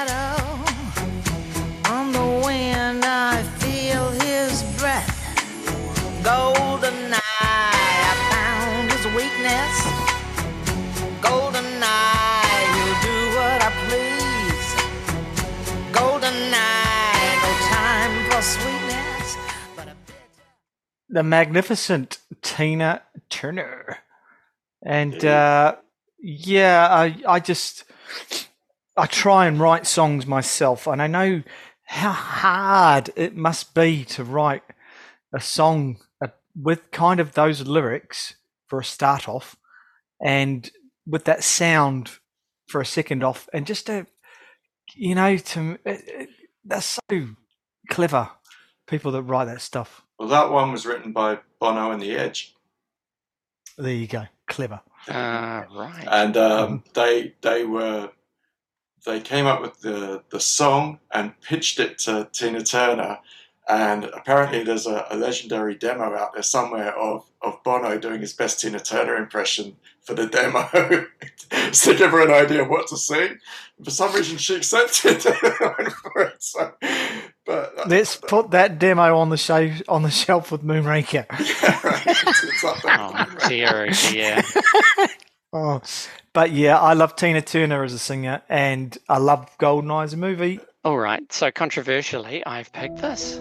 The magnificent Tina Turner, and Yeah. uh, yeah, I I just I try and write songs myself, and I know how hard it must be to write a song uh, with kind of those lyrics for a start off, and with that sound for a second off, and just to you know to it, it, they're so clever people that write that stuff. Well, that one was written by Bono and The Edge, There you go, clever. Ah, right. and um, they they were they came up with the the song and pitched it to Tina Turner. And apparently, there's a, a legendary demo out there somewhere of, of Bono doing his best Tina Turner impression for the demo to give her an idea of what to sing. For some reason, she accepted for it. So, but uh, Let's put that demo on the show on the shelf with Moonraker. yeah, right. it's, it's up there. Oh, dear, yeah. Oh, but yeah, I love Tina Turner as a singer, and I love Goldeneye as a movie. All right. So controversially, I've picked this.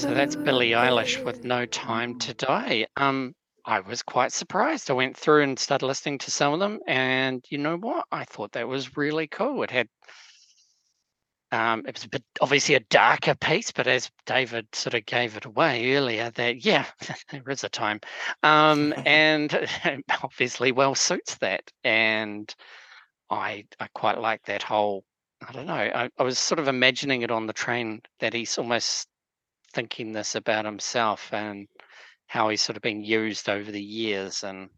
So that's Billie Eilish with No Time to Die. Um, I was quite surprised. I went through and started listening to some of them, and you know what? I thought that was really cool. It had, um, it was a bit obviously a darker piece, but as David sort of gave it away earlier, that yeah, there is a time, um, and obviously well suits that. And I I quite like that whole. I don't know. I, I was sort of imagining it on the train that he's almost thinking this about himself and how he's sort of been used over the years and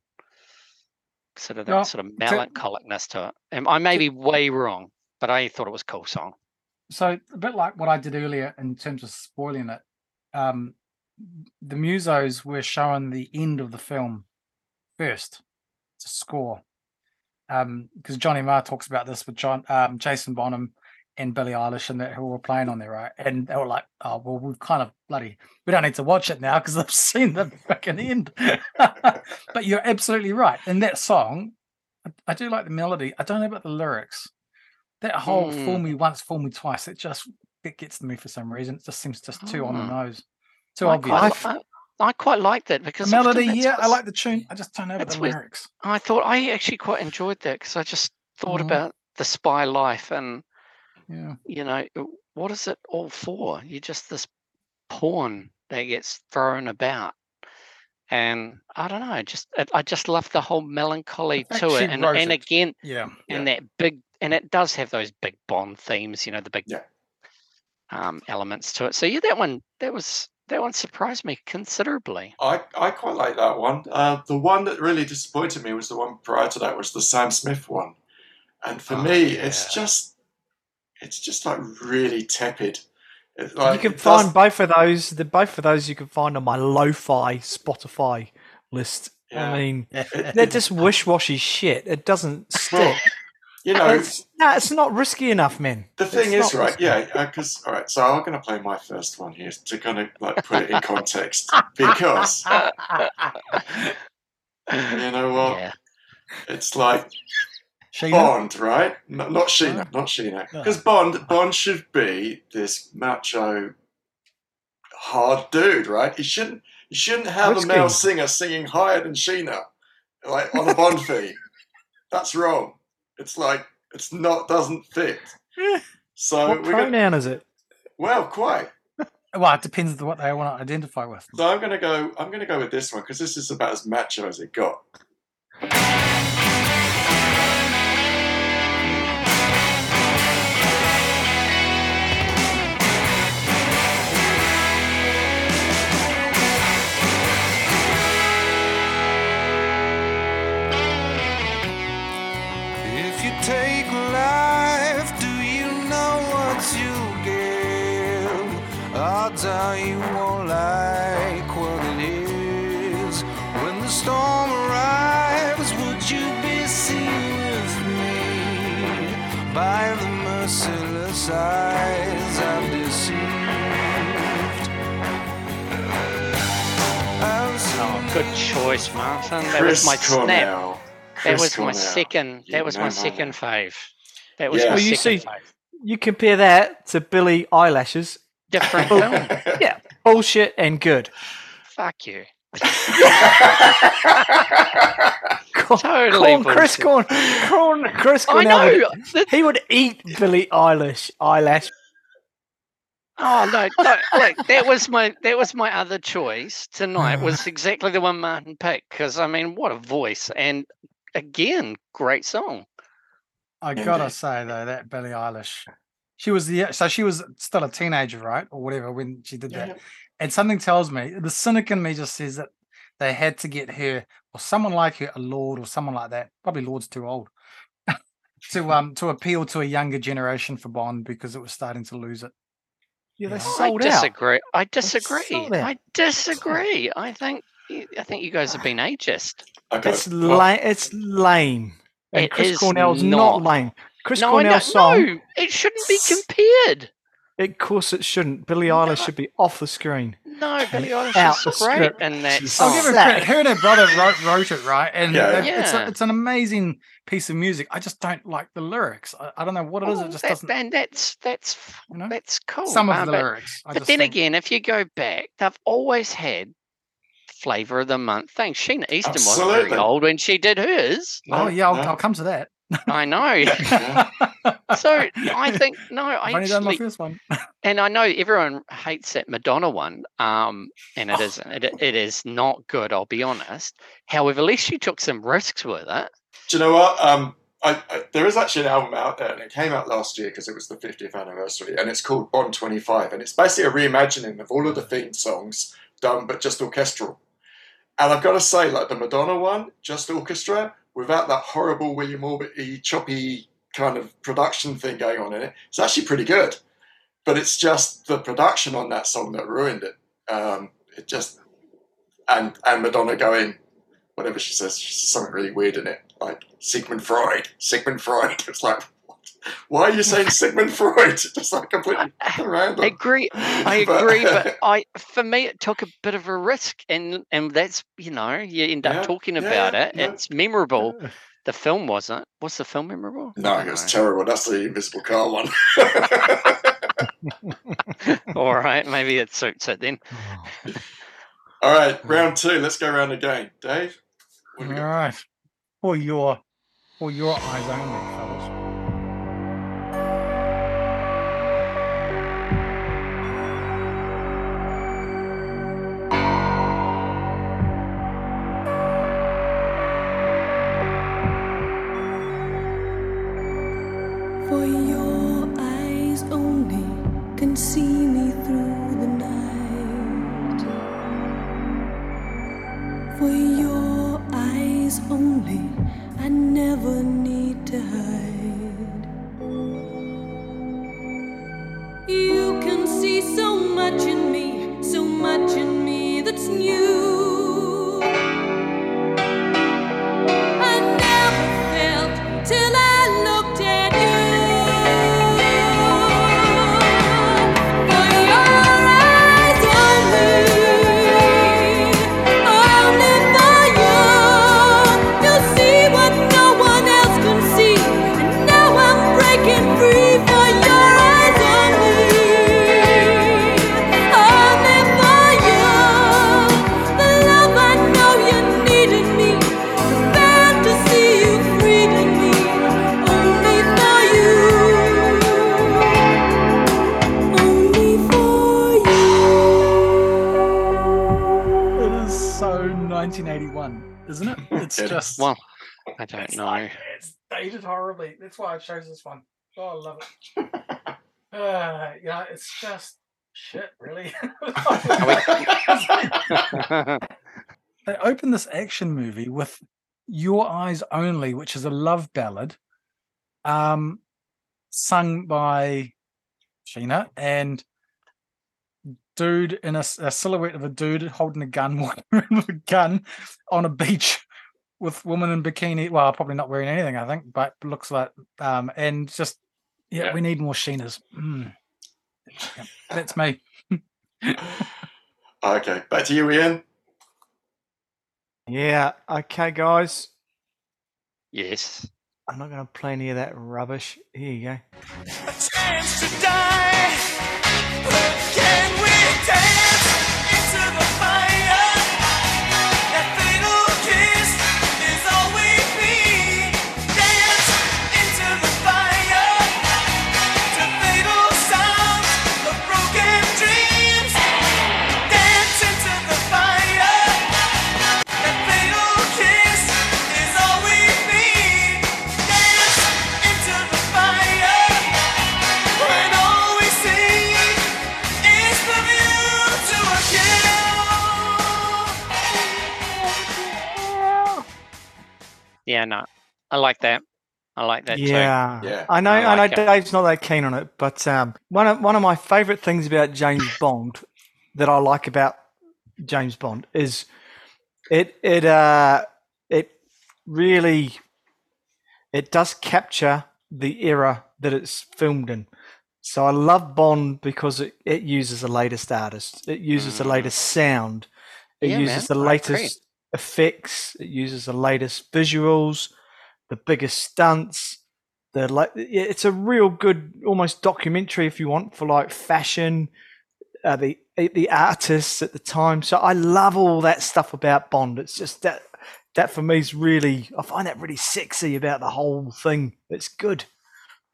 sort of that Well, sort of melancholicness to it. And I may be way wrong, but I thought it was a cool song. So a bit like what I did earlier in terms of spoiling it, um, the musos were showing the end of the film first to score, because Johnny Marr talks about this with John, um, Jason Bonham, and Billie Eilish, and that who were playing on there, right? And they were like, "Oh, well, we've kind of bloody, we don't need to watch it now because I've seen the fucking end." but you're absolutely right. In that song, I, I do like the melody. I don't know about the lyrics that whole fool Mm. me once, fool me twice, it just it gets to me for some reason. It just seems just too on the Ah. nose, too I obvious. quite, I, I quite like that because often melody, yeah, I like the tune. I just don't know about the what- lyrics. I thought I actually quite enjoyed that because I just thought Mhm. about the spy life and Yeah, you know uh, what is it all for? You're just this pawn that gets thrown about. And I don't know, just I I just love the whole melancholy fact to it, and wrote and it. again, yeah. and that big and it does have those big bond themes you know the big Yeah. um elements to it so yeah that one that was that one surprised me considerably I, I quite like that one. Uh, the one that really disappointed me was the one prior to that was the Sam Smith one, and for Oh, me, it's just it's just like really tepid. Like, you can find does- both of those. The both of those you can find on my lo-fi Spotify list. Yeah. I mean, they're just wish-washy shit. It doesn't well, stick. you know, it's, no, it's not risky enough, man. The thing It's is, right? risky. Yeah, uh, because all right. So I'm going to play my first one here to kind of like put it in context because you know what? yeah It's like Sheena? Bond, right? No, not Sheena, not Sheena. No. Because Bond, Bond should be this macho, hard dude, right? He shouldn't. He shouldn't have Risky. a male singer singing higher than Sheena, like on a Bond fee. That's wrong. It's like it's not doesn't fit. Eh, so what we're gonna, pronoun is it? well, quite. Well, it depends on what they want to identify with. So I'm gonna go. I'm gonna go with this one because this is about as macho as it got. Odds are you won't like what it is. When the storm arrives, would you be seen with me by the merciless eyes I've deceived? I've oh good choice martin that Chris was my snap Cornell. that Chris was my second You that was know my my second fave that was Yeah. my Well, you second see- fave You compare that to Billie Eilish's different oh. film yeah, oh, bullshit and good. fuck you Corn, Totally Corn, Chris. Corn, Corn, Chris i know Would, he would eat Billie Eilish eyelash. Oh no, no! Look, that was my that was my other choice tonight. Was exactly the one Martin picked because I mean, what a voice! And again, great song. I gotta say though, that Billie Eilish, she was the so she was still a teenager, right, or whatever when she did that. And something tells me the cynic in me just says that they had to get her or someone like her, a Lorde or someone like that. Probably Lorde's too old to um to appeal to a younger generation for Bond because it was starting to lose it. Yeah, they Yeah. sold I out. disagree. I disagree. I disagree. I think I think you guys have been ageist. Okay. It's well, lame. It's lame. And It Chris is Cornell's not, not. lame. Chris no, I Cornell's know- song. no, it shouldn't be compared. Of course, it shouldn't. Billie Eilish should be off the screen. No, Billie Eilish out is the great script. in that song. I'll give her credit. Her and her brother wrote, wrote it, right? And Yeah. it- it's, a, it's an amazing piece of music. I just don't like the lyrics. I, I don't know what it is. Oh, It just that- doesn't. and that's that's You know? that's cool. Some of uh, the but- lyrics. I But then think- again, if you go back, they've always had flavor of the month things. Sheena Easton wasn't very old when she did hers. Oh yeah, I'll, no. I'll come to that. I know. So I think no, I I've only done my actually, first one. and I know everyone hates that Madonna one, um, and it isn't. It, it is not good. I'll be honest. However, at least she took some risks with it. Do you know what? Um, I, I, there is actually an album out there, and it came out last year because it was the 50th anniversary, and it's called Bond 25, and it's basically a reimagining of all of the theme songs done, but just orchestral. And I've got to say, like the Madonna one, just orchestra, without that horrible William Orbit choppy kind of production thing going on in it, it's actually pretty good. But it's just the production on that song that ruined it. Um, it just and and Madonna going, whatever she says, she says something really weird in it, like Sigmund Freud, Sigmund Freud. It's like? Why are you saying Sigmund Freud? Just like completely random. I agree. I agree, but I for me it took a bit of a risk, and and that's you know you end up Yeah, talking yeah, about yeah, it. yeah. It's memorable. The film wasn't. Was the film memorable? no, it was don't terrible. That's the Invisible Car one. All right, maybe it suits it then. All right, round two. Let's go around again. Dave, what All do we for your for your eyes only, chose this one. Oh, I love it. uh, yeah, it's just shit, really. they open this action movie with Your Eyes Only, which is a love ballad, um, sung by Sheena and dude in a silhouette of a dude holding a gun, a gun on a beach with woman in bikini. Well, probably not wearing anything, I think, but looks like um, and just yeah, Yeah. we need more Sheenas. Mm. Yeah, that's me. Okay, back to you, Ian. Yeah. Okay, guys. yes. I'm not going to play any of that rubbish. Here you go. Yeah, no. I like that. I like that too. Yeah, Yeah, I know. I I, know it. Dave's not that keen on it, but um, one of one of my favourite things about James Bond that I like about James Bond is it it uh it really it does capture the era that it's filmed in. So I love Bond because it, it uses the latest artists. It uses the Mm. latest sound. It Yeah, uses man, the latest effects. It uses the latest visuals, the biggest stunts. The like, it's a real good, almost documentary if you want for like fashion, uh, the the artists at the time. So I love all that stuff about Bond. It's just that that for me is really I find that really sexy about the whole thing. It's good.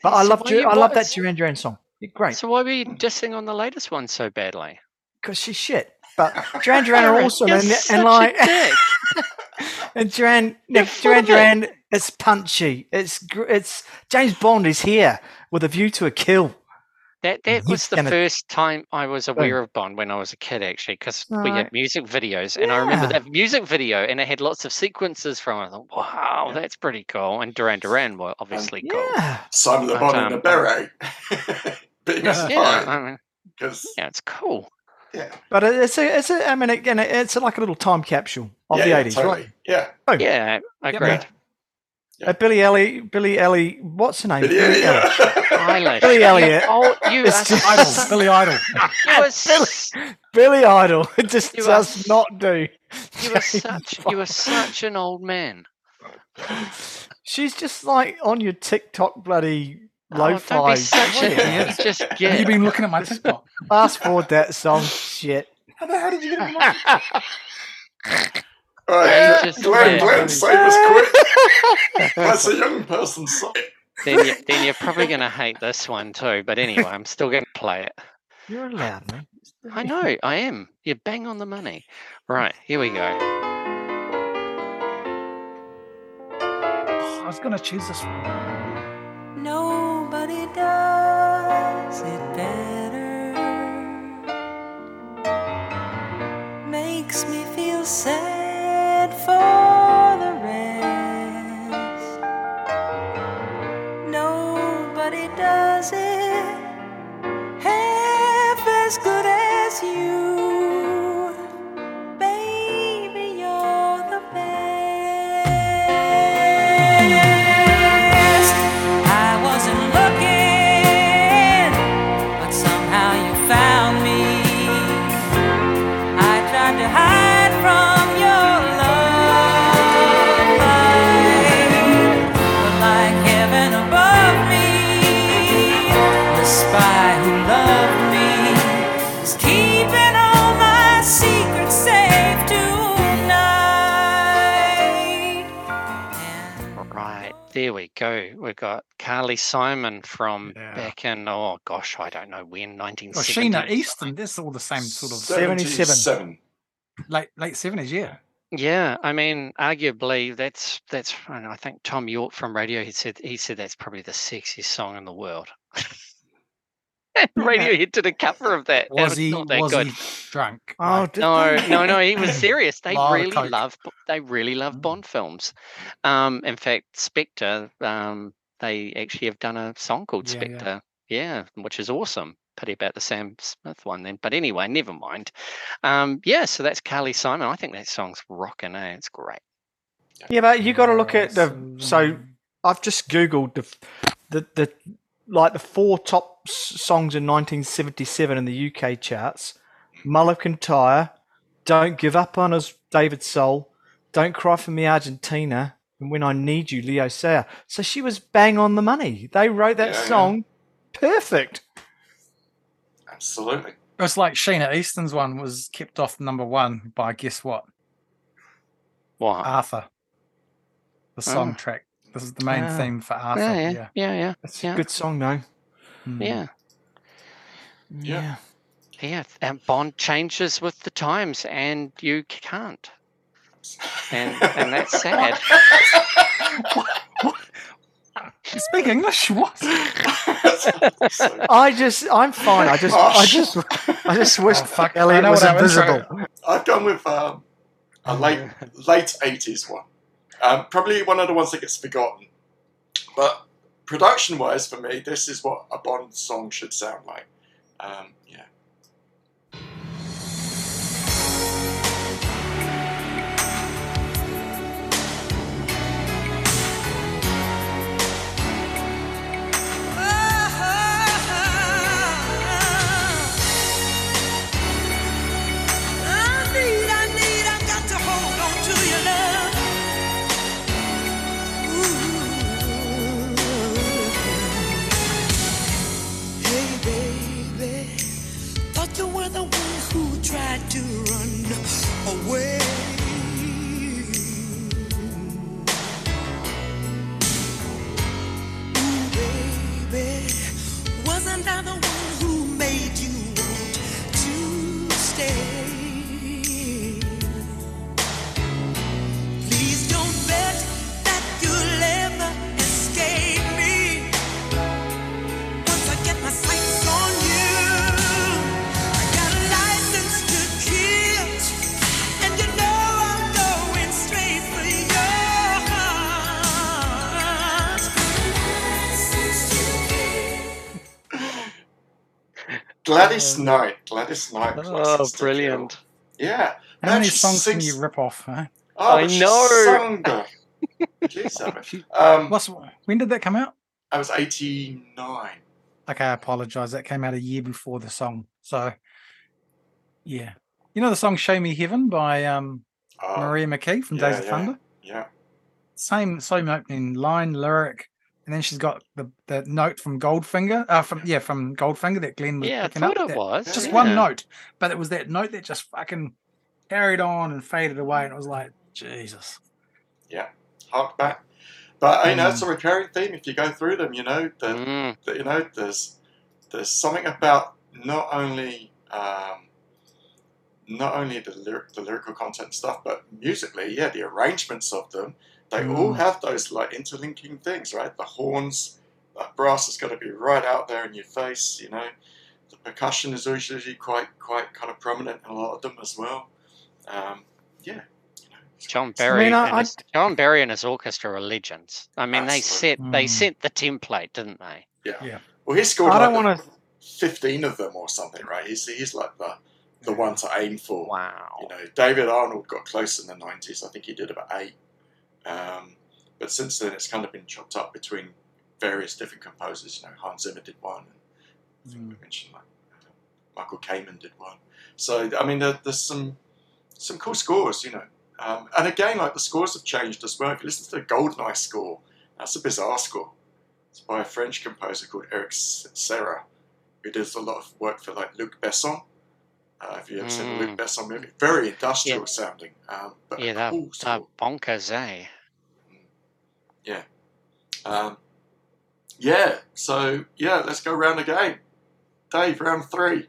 But I So love you- I love that Duran Duran song. Great So why were you dissing on the latest one so badly? because she's shit. But Duran Duran are awesome, and, such and a like dick. and Duran You're Nick, Duran it. Duran, it's punchy. It's it's James Bond is here with a view to a kill. That that He's was the gonna- first time I was aware of Bond when I was a kid, actually, because we had music videos, and I remember that music video, and it had lots of sequences from it. I thought, wow, Yeah. that's pretty cool. And Duran Duran were obviously cool. Yeah, Simon the But, Bond in um, a beret. Being a Yeah, Yeah, spy. I mean, Because, yeah, it's cool. Yeah. but it's a it's a I mean again it's like a little time capsule of yeah, the yeah, eighties, totally. right? Yeah. Oh, Yeah, agreed. Uh, Billy Elliot, Billy Elliot, what's her name? But yeah, Billy Elliot. yeah. Billy Elliot. Oh, you It's are just- Idol, Billy Idol. you are s- Billy Idol. It just You does s- not do. you are such you are such an old man. She's just like on your TikTok bloody Oh, lo-fi. don't be such a Yeah. you just Have you been looking at my TikTok? Fast forward that song. Shit. How the hell did you get it? on? All right, Glenn, just Glenn. Glenn, save us quick. That's a young person's song. then you then you're probably gonna hate this one too. But anyway, I'm still gonna play it. You're allowed, man. I know, I am. You're bang on the money. Right, here we go. I was going to choose this one. Nobody does it better. Makes me feel sad for there we go. We've got Carly Simon from Yeah. back in oh gosh, I don't know when, Oh, 1970. Sheena Easton. That's all the same sort of 77. 77. late late seventies. Yeah. Yeah, I mean, arguably that's that's. I, don't know, I think Thom Yorke from Radio he said he said that's probably the sexiest song in the world. And Radiohead did a cover of that. and Was he not that was good. he drunk? Oh, Like, No, they? no, no. He was serious. They Lot really coke. love. They really love Mm. Bond films. Um, in fact, Spectre. Um, they actually have done a song called Yeah, yeah. Spectre. Yeah. which is awesome. Pity about the Sam Smith one then. But anyway, never mind. Um, yeah. So that's Carly Simon. I think that song's rocking. Eh? It's great. Yeah, but you got to look at the. So I've just googled the, the the like the four top s- songs in 1977 in the UK charts. Mull of Kintyre, Don't Give Up on Us, David Soul, Don't Cry for Me, Argentina, and When I Need You, Leo Sayer. So she was bang on the money. They wrote that Yeah, yeah. song perfect. Absolutely. It's like Sheena Easton's one was kept off number one by guess what? What? Arthur. The song Oh. track. This is the main Ah. theme for Arthur. yeah, Yeah. yeah, yeah, yeah, That's Yeah. a good song, though. Mm. yeah. Yeah. Yeah, and Bond changes with the times, and you can't, and and that's sad. You speak English? What? I just, I'm fine. I just, I just, I just wish Oh, fuck, I Elliot know was what our intro- invisible. I've gone with um, a late late eighties one. Um, probably one of the ones that gets forgotten. But production wise, for me, this is what a Bond song should sound like. Um, yeah. Gladys Knight. Gladys Knight. Oh, License to brilliant. Yeah. How many Man, she songs can you rip off? Huh? Oh, I know. sung Jeez, um, What's when did that come out? I was 89. Okay, I apologize. That came out a year before the song. So, yeah, you know the song "Show Me Heaven" by um, Oh, Maria McKee from yeah, Days of yeah. Thunder. Yeah. Same, same opening line, lyric, and then she's got the, the note from Goldfinger. Uh, from yeah, from Goldfinger that Glenn was Yeah, I picking thought up. it that- was. just yeah. one note, but it was that note that just fucking carried on and faded away, and it was like Jesus. Yeah, hark back. But you know, it's a Mm. recurring theme if you go through them. You know that, Mm, that you know there's there's something about not only um, not only the lyric, the lyrical content stuff, but musically, yeah, the arrangements of them. They all Mm. have those like interlinking things, right? The horns, that brass has got to be right out there in your face. You know, the percussion is usually quite quite kind of prominent in a lot of them as well. Um, yeah. You know, it's John quite- Barry, mean, I- and his, John Barry and his orchestra are legends. I mean, they set Absolutely. they Mm. set the template, didn't they? Yeah. Yeah. Well, he scored I like don't want to. fifteen of them or something, right? He's he's like the the one to aim for. Wow. You know, David Arnold got close in the nineties. I think he did about eight. Um, but since then, it's kind of been chopped up between various different composers. You know, Hans Zimmer did one. And I think we mentioned like uh, Michael Kamen did one. So I mean, there, there's some some cool scores. You know, um, and again, like the scores have changed as well. If you listen to the Goldeneye score, that's a bizarre score. It's by a French composer called Eric Serra, who does a lot of work for like Luc Besson. Uh, if you ever seen a Luc Mm. Besson movie, very industrial sounding, um, but Yeah, a they're, cool they're bonkers, eh? Um, yeah, so yeah, let's go round again. Dave, round three,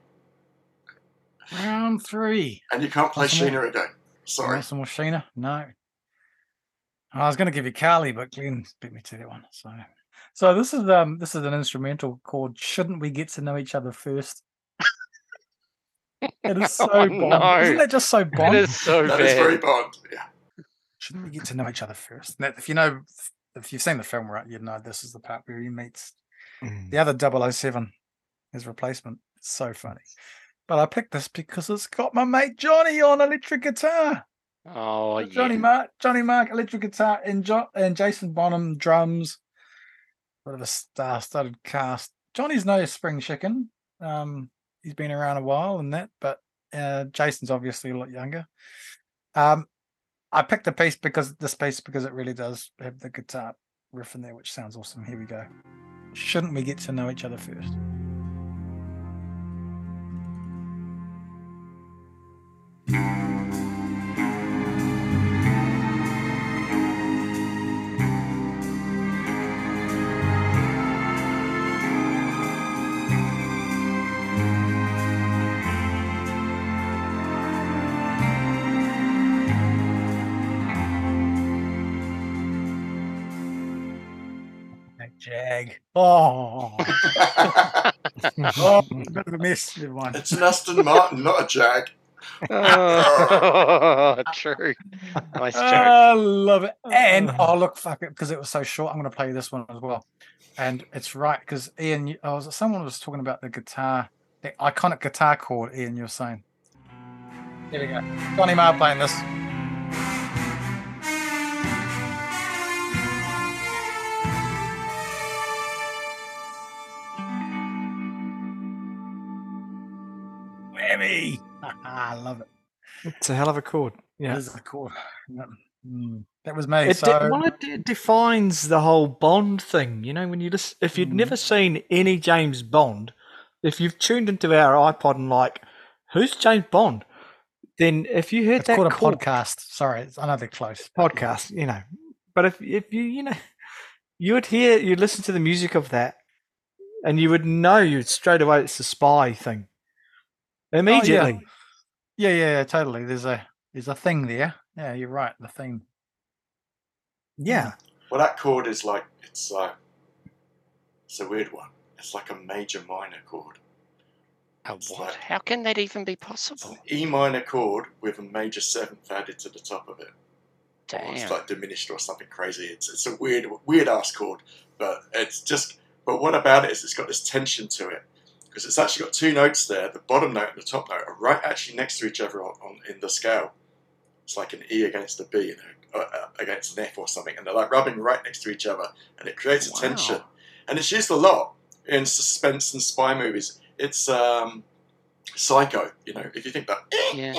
Round three. and you can't play Awesome. Sheena again. Sorry. Want some more Sheena? No. I was going to give you Carly, but Glenn beat me to that one. So, so this is um this is an instrumental called "Shouldn't We Get to Know Each Other First? It is so Oh, Bond. no. Isn't that just so It Bond? is so That is bad. very Bond. Yeah. Shouldn't we get to know each other first? Now, if you know, if you've seen the film, right, you'd know this is the part where he meets Mm. the other 007, his replacement. It's so funny. But I picked this because it's got my mate Johnny on electric guitar. Oh, Johnny yeah. Marr, Johnny Marr, electric guitar, and jo- and Jason Bonham drums. Sort of a star-studded cast. Johnny's no spring chicken. Um, he's been around a while and that, but uh, Jason's obviously a lot younger. Um, I picked the piece because this piece because it really does have the guitar riff in there, which sounds awesome. Here we go. Shouldn't we get to know each other first? That jag. Oh, oh bit of a mess, everyone. it's an Aston Martin, not a Jag. Oh, true. Nice ah, joke. I love it. And oh look, fuck it, because it was so short. I'm going to play this one as well. And it's right because Ian, you- oh, I was someone was talking about the guitar, the iconic guitar chord. Ian, you're saying. Here we go. Johnny Marr playing this. Whammy! I love it. It's a hell of a chord. Yeah. That is a chord. Mm. That was me. It, so de- well, it de- defines the whole Bond thing. You know, when you listen, if you'd Mm. never seen any James Bond, if you've tuned into our iPod and like who's James Bond? Then if you heard It's that called a chord- podcast. Sorry, it's, I know they're close. podcast, you know. But if if you you know you would hear you would listen to the music of that and you would know you'd straight away it's the spy thing. Oh, Immediately. Yeah, yeah, yeah, totally. There's a there's a thing there. Yeah, you're right. The thing. yeah. Well, that chord is like it's like it's a weird one. It's like a major minor chord. A what? like- How can that even be It's possible? an E minor chord with a major seventh added to the top of it. Or it's like diminished or something crazy. It's it's a weird weird ass chord, but it's just. But what about it is it's got this tension to it because it's actually got two notes there. The bottom note and the top note are right actually next to each other on, on in the scale. It's like an E against a B, you know, uh, uh, against an F or something, and they're like rubbing right next to each other, and it creates a Wow. tension. And it's used a lot in suspense and spy movies. It's um, Psycho, you know. If you think that, Yeah.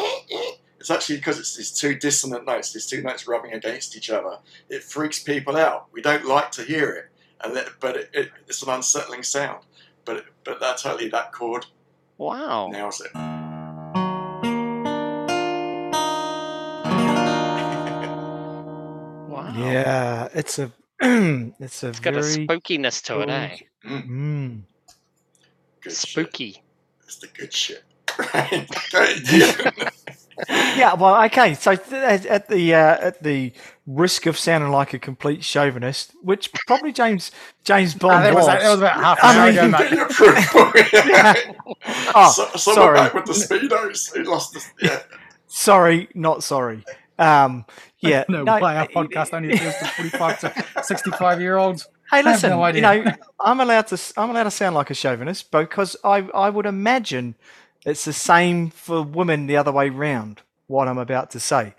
it's actually because it's these two dissonant notes, these two notes rubbing against each other. It freaks people out. We don't like to hear it, and that, but it, it, it's an unsettling sound. But it, but I tell you, that chord Wow. nails it. Wow. Yeah. It's a it's a It's got a spookiness to it, cool- eh? mm, Good shit. Spooky. It's the good shit. Right? Okay. Yeah, well, okay. So th- at, at the uh, at the risk of sounding like a complete chauvinist, which probably James James Bond that, was, was, that was about half an hour ago, mean- mate. Get your proof. Oh, so, someone sorry. back with the speedos. He lost the yeah. Sorry, not sorry. Um, yeah, no, way. Our podcast only appeals to 45 to 65 year olds. Hey, have listen, no you know, I'm allowed to s- I'm allowed to sound like a chauvinist because I I would imagine it's the same for women the other way round. What I'm about to say,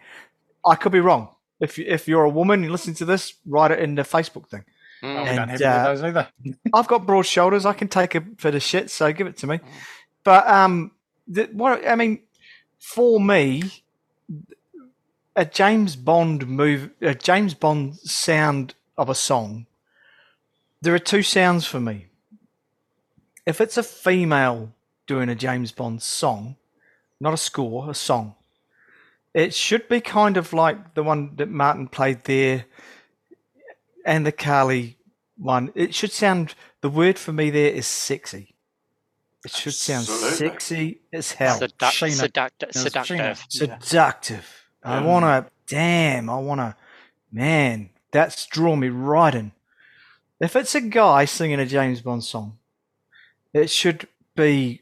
I could be wrong. If you- if you're a woman, you listen to this, write it in the Facebook thing. We Mm. And, don't have uh, those either. I've got broad shoulders. I can take a bit of shit, so give it to me. But um, the, what I mean, for me, a James Bond move, a James Bond sound of a song. There are two sounds for me. If it's a female doing a James Bond song, not a score, a song, it should be kind of like the one that Martin played there and the Carly one. It should sound. The word for me there is sexy. It should sound Absolutely. sexy as hell, Seduc- Sheena. seduct- It seductive. Sheena. Yeah. seductive. I want to. Damn, I want to. Man, that's drawn me right in. If it's a guy singing a James Bond song, it should be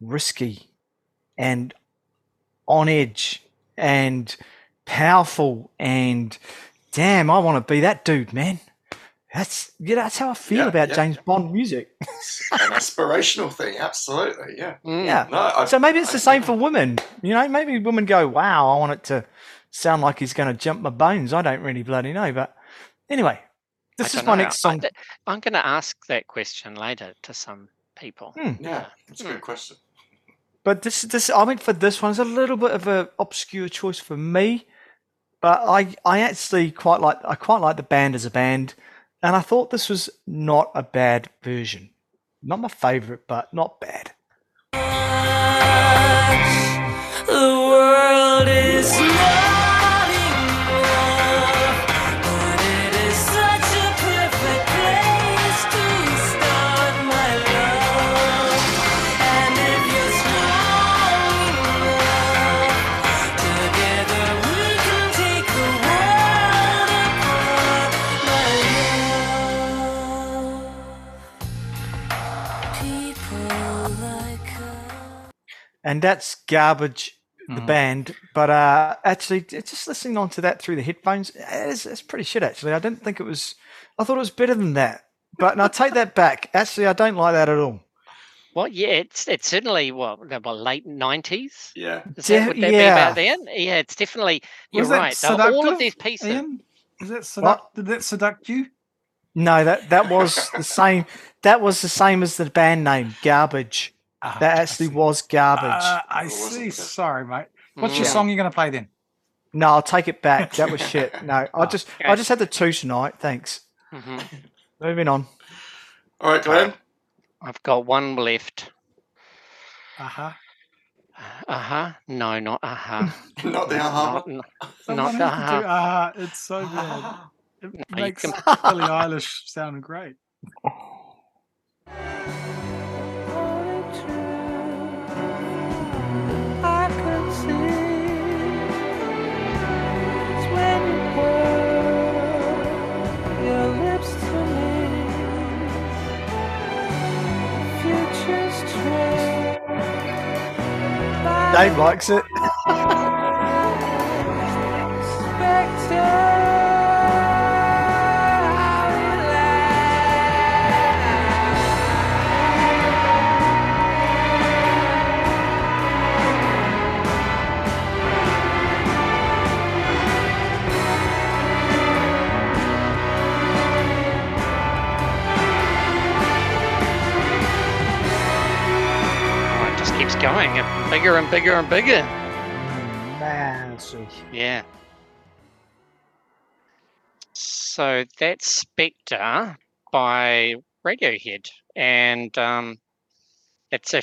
risky and on edge and powerful and damn, I want to be that dude, man. That's yeah, that's how I feel Yeah, about yeah, James yeah. Bond music. An aspirational thing, absolutely, yeah. Mm. Yeah. No, I, So maybe it's I the same agree. for women. You know, maybe women go, "Wow, I want it to sound like he's going to jump my bones." I don't really bloody know, but anyway, this is my know. next song. I'm going to ask that question later to some people. Hmm. Yeah, it's a good question. But this, this, I went for this one. It's a little bit of an obscure choice for me, but I, I actually quite like, I quite like the band as a band, and I thought this was not a bad version. Not my favorite, but not bad. The world is and that's garbage the Mhm. band but uh actually just listening on to that through the headphones it's, it's pretty shit actually i didn't think it was i thought it was better than that but and i take that back actually i don't like that at all Well, yeah, it's it's certainly what, what late nineties. Yeah. Is De- that, would that be yeah. about then? Yeah, it's definitely. You're Was right. though, All of these pieces. Ian? Is that seduct, What? did that seduct you? no that that was the same that was the same as the band name garbage Ah, that actually was garbage Uh, I It wasn't see. good. Sorry, mate. What's your Mm. song you're going to play then? no i'll take it back that was shit no i just i just had the two tonight thanks Mhm. moving on All right, Glenn. I've got one left. Uh huh. Uh huh. No, not uh huh. Not the aha. Not, not, not the has to do Uh-huh. it's so bad. It you makes can- Billie Eilish sound great. Dave likes it. Going. And Bigger and bigger and bigger. Massive. Yeah. So that's Spectre by Radiohead, and um, it's a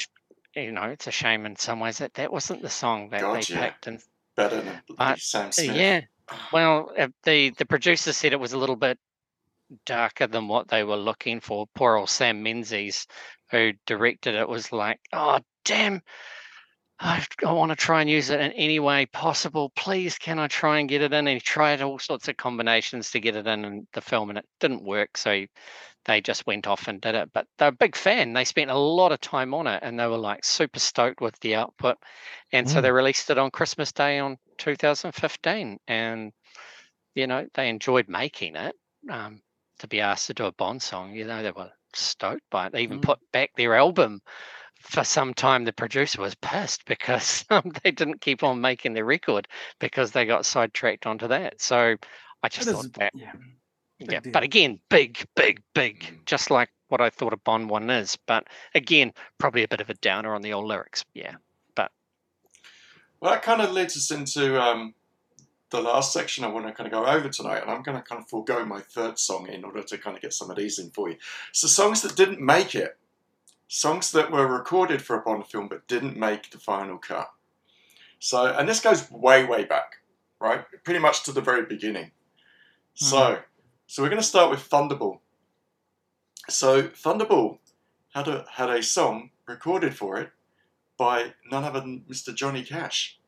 you know it's a shame in some ways that that wasn't the song that Gotcha. they picked. And Better than But, Sam Smith. yeah, well, uh, the the producer said it was a little bit darker than what they were looking for. Poor old Sam Mendes, who directed it, was like, "Oh damn." I, I want to try and use it in any way possible. Please, can I try and get it in? And he tried all sorts of combinations to get it in, in the film, and it didn't work. So he, they just went off and did it. But they're a big fan. They spent a lot of time on it, and they were like super stoked with the output. And so Mm. they released it on Christmas Day on 2015, and you know they enjoyed making it. Um, to be asked to do a Bond song, you know they were stoked by it. They even Mm. put back their album for some time. The producer was pissed because um, they didn't keep on making the record because they got sidetracked onto that. So I just It thought is- that, yeah. yeah. But again, big, big, big, just like what I thought a Bond one is. But again, probably a bit of a downer on the old lyrics. Yeah. But. Well, that kind of leads us into um, the last section I want to kind of go over tonight, and I'm going to kind of forego my third song in order to kind of get some of these in for you. So, songs that didn't make it, songs that were recorded for a Bond film but didn't make the final cut. So, and this goes way, way back, right? Pretty much to the very beginning. So, so we're going to start with Thunderball. So, Thunderball had a had a song recorded for it by none other than Mr. Johnny Cash.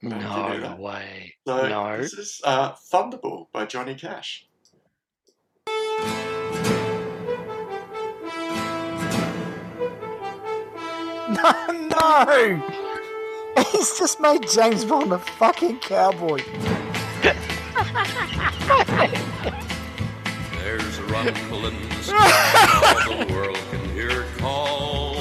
No, you that. way. So No. this is uh, Thunderball by Johnny Cash. No, no! He's just made James Bond a fucking cowboy. There's a rumble in the sky, all the world can hear it call.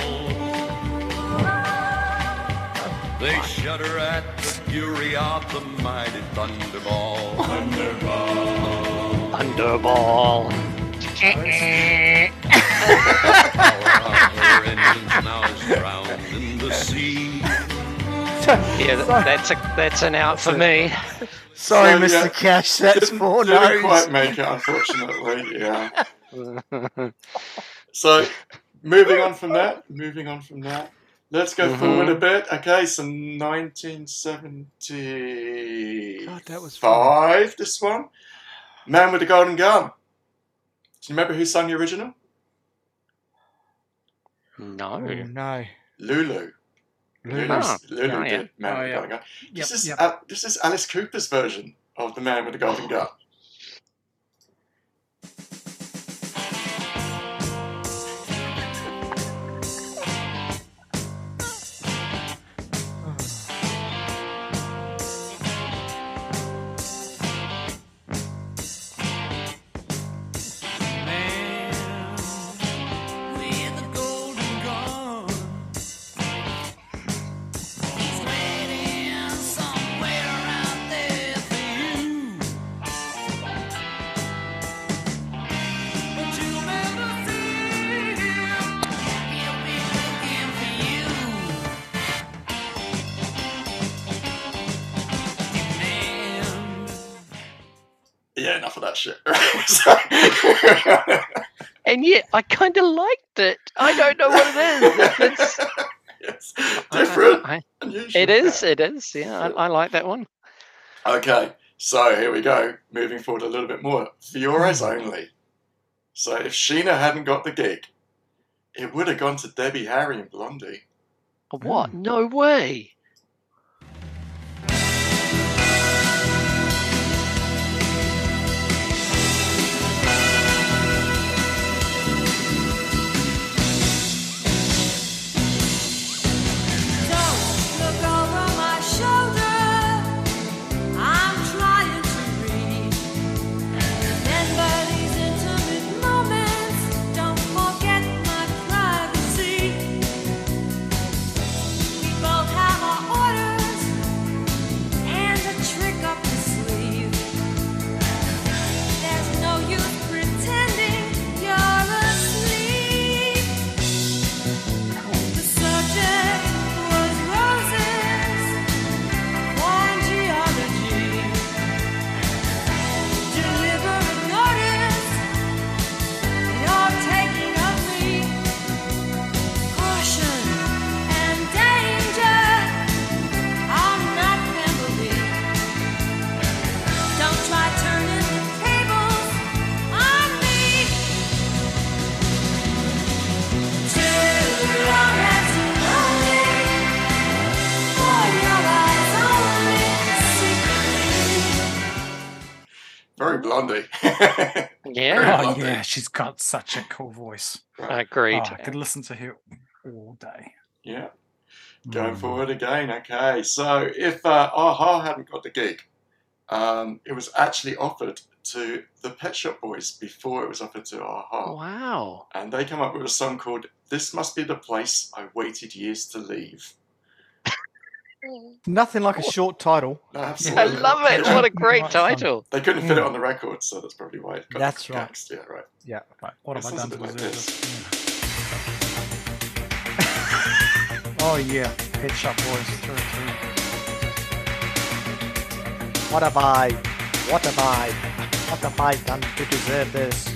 They shudder at the fury of the mighty thunderball. Thunderball. Thunderball. Power of her engines now is drowned in the sea. Yeah, th- that's a that's an out for me. Sorry, So, Mr. yeah, Cash, that's Didn't, four didn't no's. quite make it, unfortunately. Yeah. So moving on from that, moving on from that. Let's go mm-hmm. forward a bit. Okay, so 1975. God, that was five. This one, Man with the Golden Gun. Do you remember who sang the original? No. Oh, no. Lulu. Lulu. Ah, Lulu oh, yeah. did Man Oh, with the yeah. Golden Gun. Yep, This is yep. uh, this is Alice Cooper's version of the Man with the Golden Gun. That shit. And yet I kind of liked it. I don't know what it is. It's, yes, different. I, It is. It is. Yeah, I, I like that one. Okay, so here we go. Moving forward a little bit more. For your eyes Hmm. only. So if Sheena hadn't got the gig, it would have gone to Debbie Harry and Blondie. What? No way. Very Blondie. Yeah. Oh Blondie. yeah, she's got such a cool voice. Agreed. Oh, I could listen to her all day. Yeah. Going forward again. Okay, so if uh, Aha hadn't got the gig, um, it was actually offered to the Pet Shop Boys before it was offered to Aha. Wow. And they come up with a song called This Must Be the Place I Waited Years to Leave. Nothing like a short title. No, I love it. What a great title. They couldn't fit it Mm. on the record, so that's probably why it got That's right. axed. Yeah, right. Yeah. Right, what have I done to like deserve this. this? Yeah. Oh yeah, Pet Shop Boys through and through. What have I? What have I? What have I done to deserve this?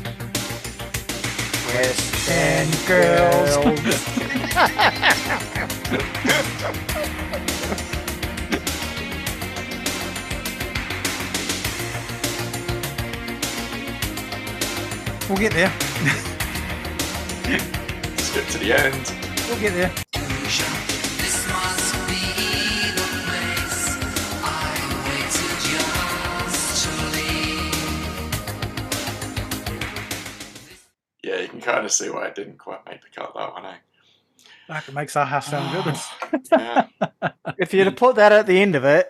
West End girls. We'll get there. Skip to the end. We'll get there. This must be the place I waited years to leave. Yeah, you can kind of see why I didn't quite make the cut that one, eh? Fuck, it makes our house sound good. Yeah. If you'd have put that at the end of it,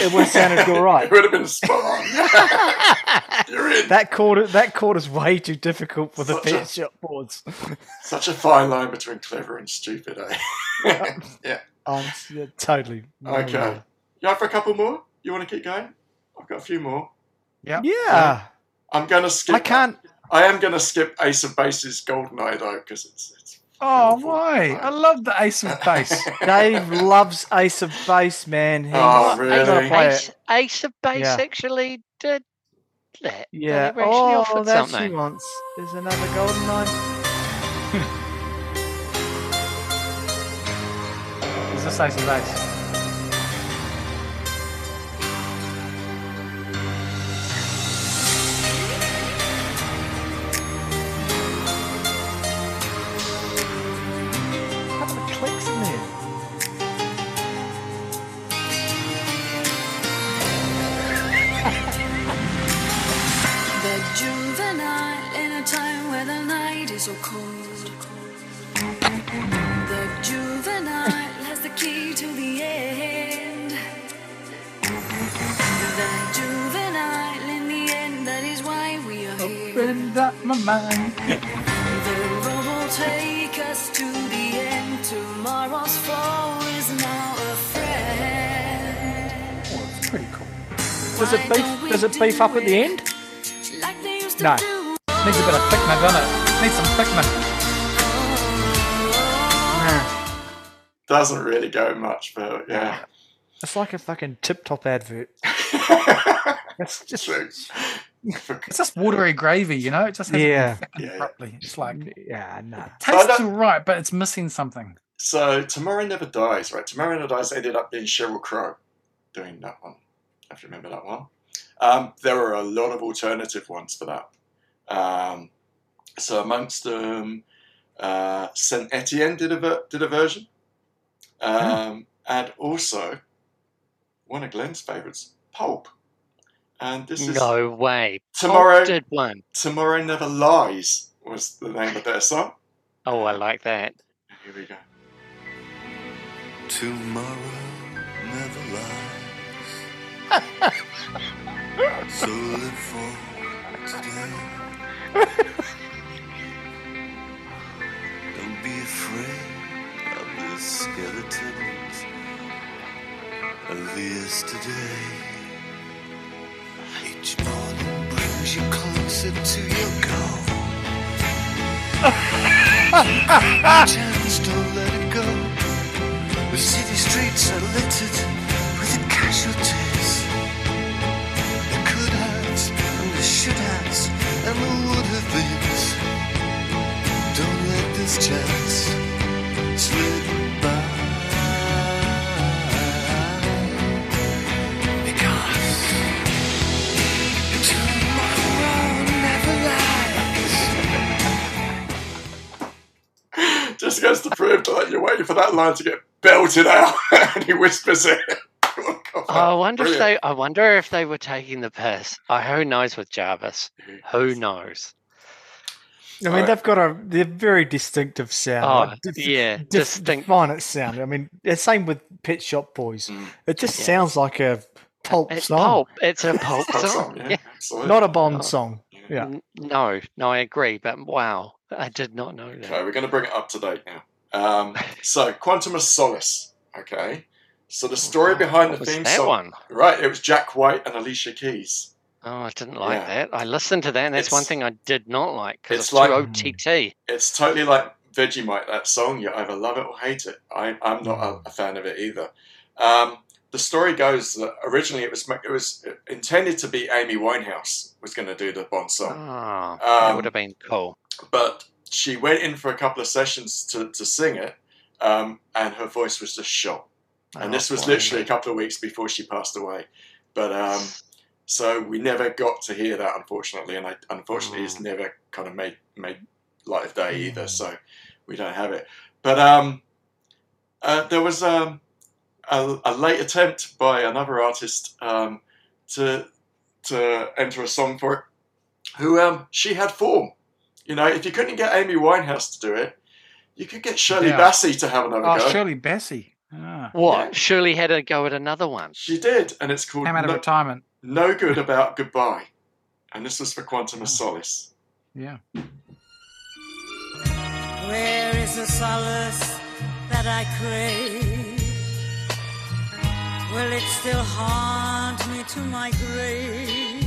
it would have sounded all right. It would have been spot on. You're in. That chord, that chord is way too difficult for the Such a- pet shop boards. Such a fine line between clever and stupid, eh? yeah. Um, yeah, totally. Okay. You up for a couple more? You want to keep going? I've got a few more. Yeah. Yeah. I'm going to skip. I can't. I am going to skip Ace of Base's Golden Eye though, because it's. It's Oh, beautiful. why? I love the Ace of Base. Dave loves Ace of Base, man. He's Oh, really? Ace, Ace, of Base Yeah. actually did that. They Yeah. were actually Oh, offered that she something. wants is another golden eye. Is this Ace of Base? Does it beef? Does it beef up at the end? Like they used to No. Needs a bit of thickener, doesn't it? Needs some thickener. Doesn't really go much, but yeah. It's like a fucking tip top advert. It's just It's just watery gravy, you know? It just Yeah. Yeah. properly. It's like, yeah, no. tastes all right, but it's missing something. so Tomorrow Never Dies, right? Tomorrow Never Dies ended up being Sheryl Crow doing that one. If you remember that one. Um, there are a lot of alternative ones for that. Um, so amongst them, uh, Saint Etienne did a ver- did a version, um, and also one of Glenn's favorites, Pulp. And this is No way. Tomorrow- Pulp did one. Tomorrow Never Lies was the name of their song. Oh, I like that. Here we go. Tomorrow never lies. So live for today. Don't be afraid of the skeletons of yesterday. Each morning brings you closer to your goal. Chance, don't let it go. The city streets are littered with the casualties. And the would have beens. Don't let this chance slip by. Because tomorrow never lies. Just goes to prove that you're waiting for that line to get belted out, and he whispers it. I wonder if they. I wonder if they were taking the piss. Oh, who knows with Jarvis? Who knows? I mean, Alright. they've got a they're very distinctive sound. Oh, like, dif- yeah, dif- distinct. Define its sound. I mean, the same with Pet Shop Boys. Mm. It just Yeah. sounds like a pulp It's song, pulp. It's a pulp Pulp song. song, yeah, Yeah. not a Bond Oh. song. Yeah. No, no, I agree. But wow, I did not know that. Okay, we're going to bring it up to date now. Um, so, Quantum of Solace. Okay. So, the story behind What the was theme that song. one? Right, it was Jack White and Alicia Keys. Oh, I didn't like Yeah. that. I listened to that, and that's one thing I did not like because it's it's, like- too OTT. It's totally like Vegemite, that song. You either love it or hate it. I, I'm not a, a fan of it either. Um, the story goes that originally it was it was intended to be Amy Winehouse was going to do the Bond Oh, song, that Um, would have been cool. but she went in for a couple of sessions to, to sing it, um, and her voice was just shot. And Oh, this was literally a couple of weeks before she passed away. But um, so we never got to hear that, unfortunately, and I, unfortunately, it's Mm. never kind of made made light of day either. So we don't have it. But um, uh, there was um, a, a late attempt by another artist um, to to enter a song for it. Who um, she had form. You know, if you couldn't get Amy Winehouse to do it, you could get Shirley Yeah. Bassey to have another Oh, go. Shirley Bassey. Ah, What? yeah. Surely had to go at another one. She did, and it's called came out of no, retirement. no Good About Goodbye. And this was for Quantum of Solace. Yeah. Where is the solace that I crave? Will it still haunt me to my grave?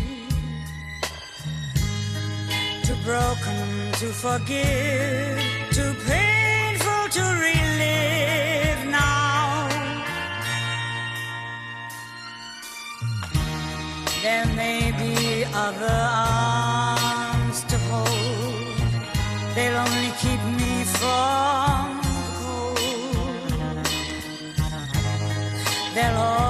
Too broken to forgive, too painful to relive There may be other arms to hold. They'll only keep me from the cold. There'll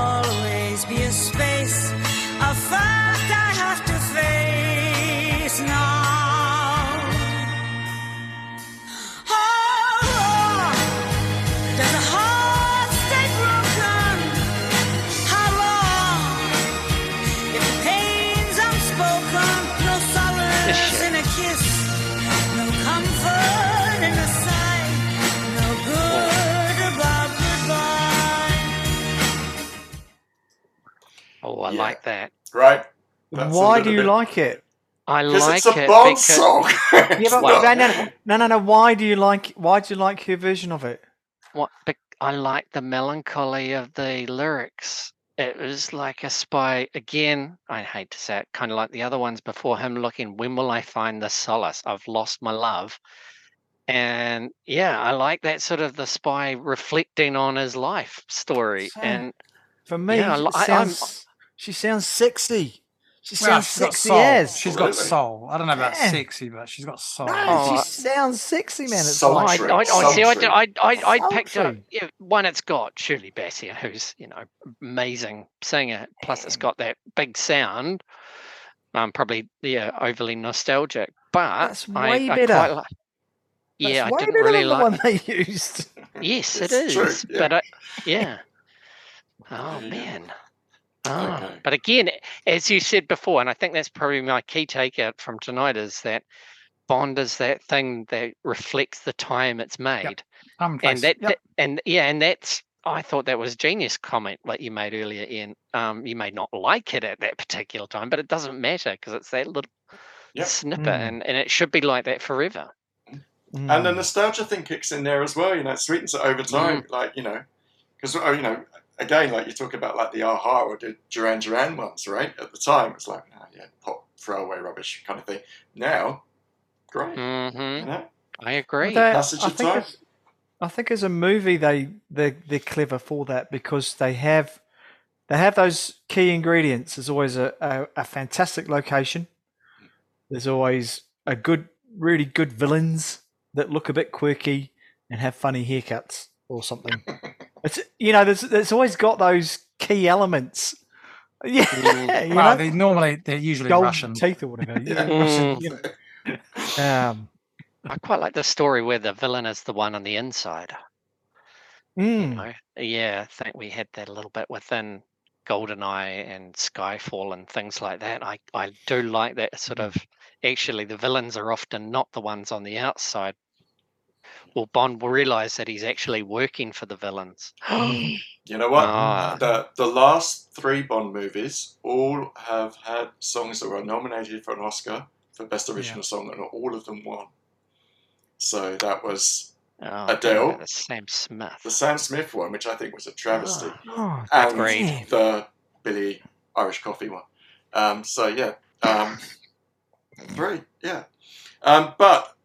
I Yeah. like that. Right? That's Why do you bit- like it? I Because like it's a it Bond because song. Yeah, It's but not- no, no, no, no, no, no. Why do you like? Why do you like her version of it? what I like the melancholy of the lyrics. It was like a spy again. I hate to say it, kind of like the other ones before him. Looking, when will I find the solace? I've lost my love, and yeah, I like that sort of the spy reflecting on his life story. Same. And For me, Yeah, I li- it I- I'm- sounds, she sounds sexy. She sounds she's got sexy soul. as. She's got soul. I don't know about Yeah. sexy, but she's got soul. No, Oh, she I- sounds sexy, man. It's Soul like, I, Sultry, I, I see. I, sultry. I, I, I picked up Sultry. yeah, one. It's got Shirley Bassey, who's you know amazing singer. Plus, it's got that big sound. Um, probably yeah, overly nostalgic. But That's I, way I better. quite like. That's Yeah, I way didn't better really than like. the one they used. Yes, it It's true, is. yeah. But I, yeah. Oh There man. Ah, Okay. But again, as you said before, and I think that's probably my key takeout from tonight is that Bond is that thing that reflects the time it's made, Time and and that, Yep. that- and yeah, and that's I thought that was a genius comment like you made earlier, Ian. Um, you may not like it at that particular time, but it doesn't matter because it's that little Yep. snippet, Mm. and, and it should be like that forever. And Mm. the nostalgia thing kicks in there as well. You know, it sweetens it over time. Like you know, because you know, again, like you talk about like the Aha or the Duran Duran ones, right? At the time, it's like, oh, yeah, pop throwaway rubbish kind of thing. Now, great. hmm You know, I agree. They- Passage I of think time. as- I think as a movie they they they're clever for that because they have they have those key ingredients. There's always a, a, a fantastic location. There's always a good, really good villains that look a bit quirky and have funny haircuts or something. it's you know there's there's always got those key elements. Yeah, you Well, know, they normally they're usually gold Russian. teeth or whatever. Yeah, Yeah. Russian, you know. Um, I quite like the story where the villain is the one on the inside. you mm, know? Yeah, I think we had that a little bit within GoldenEye and Skyfall and things like that. I, I do like that sort of actually the villains are often not the ones on the outside. Well, Bond will realize that he's actually working for the villains. you know what? Ah. The the last three Bond movies all have had songs that were nominated for an Oscar for best original song, and all of them won. So that was Oh, Adele. yeah, Sam Smith. the Sam Smith one, which I think was a travesty. oh, and Great. the Billy Irish Coffee one. Um, so yeah, um, great, yeah. Um, but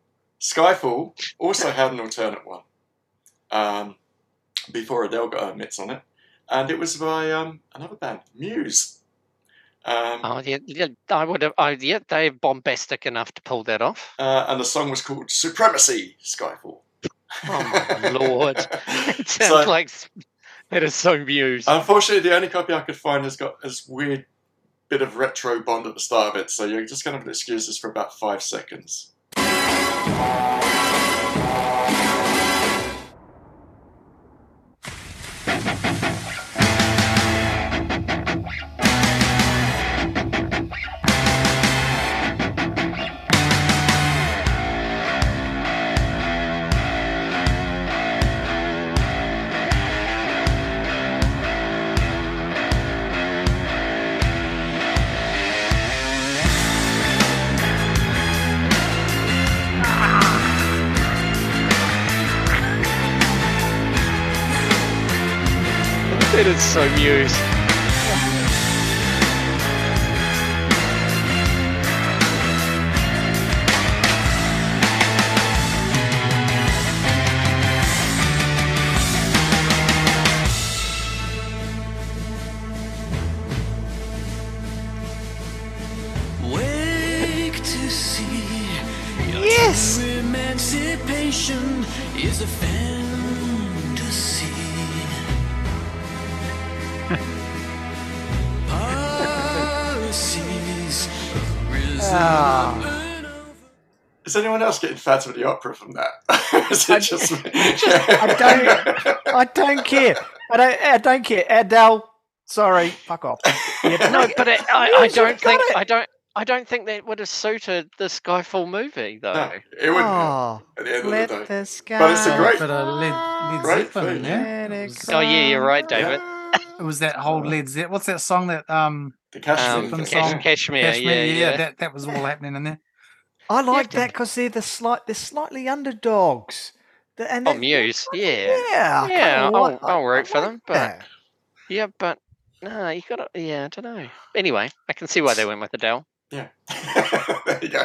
Skyfall also had an alternate one um, before Adele got her mitts on it, and it was by um, another band, Muse. Um, Oh yeah, yeah. I would have. I yeah, they're bombastic enough to pull that off. uh, and the song was called Supremacy Skyfall. Oh my lord! It sounds So- like that is so muse. Unfortunately, the only copy I could find has got this weird bit of retro Bond at the start of it, so you're just going to excuse this for about five seconds. It so muse. Is anyone else getting Phantom of the Opera from that? Is it just me? I don't. I don't care. I don't. I don't care. Adele, sorry, fuck off. Yeah, No, but it, I, I don't think it. I don't I don't think that would have suited the Skyfall movie though. No, it wouldn't Oh, at the end let of the day. the sky. But it's a great- Bit of Led, Led Great Zeppelin, thing, yeah. Let It it was, Oh, yeah, you're right, cry. David. it was that whole Led Zeppelin. What's that song that um The Cashmere Um, Zeppelin thing. Cash, song? Cashmere, Kashmir, yeah, yeah. that that was all happening in there. I like that because they're the slight. They're slightly underdogs. The- And Oh, they- Muse, yeah, Yeah, yeah. I'll, like- I'll I- root I for like them, but- yeah. But no, you got to. Yeah, I don't know. Anyway, I can see why they went with Adele. Yeah. there you go.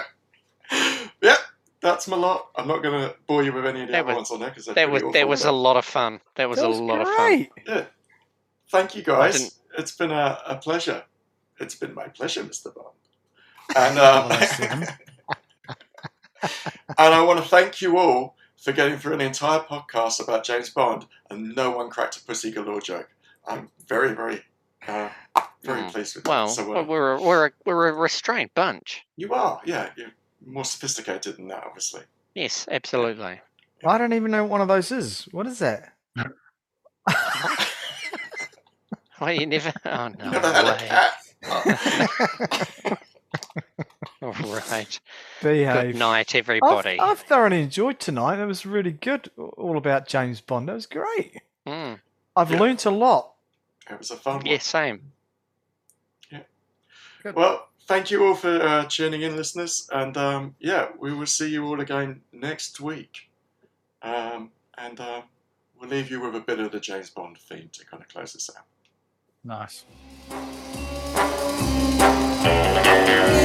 Yeah, that's my lot. I'm not going to bore you with any of the That other was- ones on there because That was that was a lot of fun. That was That a was lot of fun. Yeah. Thank you, guys. It's been a, a pleasure. It's been my pleasure, Mr. Bond. And, um, 007. And I want to thank you all for getting through an entire podcast about James Bond and no one cracked a pussy galore joke. I'm very, very, uh, very Mm. pleased with Well, that. So, well, we're a, we're a, we're a restrained bunch. you are, yeah, you're more sophisticated than that, obviously. Yes, absolutely. I don't even know what one of those is. What is that? Well, you never. Oh no. Never had a way. cat. All right. Behave. Good night, I've, everybody. I've thoroughly enjoyed tonight. It was really good. All about James Bond. That was great. Mm. I've Yeah. learnt a lot. It was a fun one. Yeah, same. Well, thank you all for uh, tuning in, listeners. And um, yeah, we will see you all again next week. Um, and um, we'll leave you with a bit of the James Bond theme to kind of close this out. Nice. Thank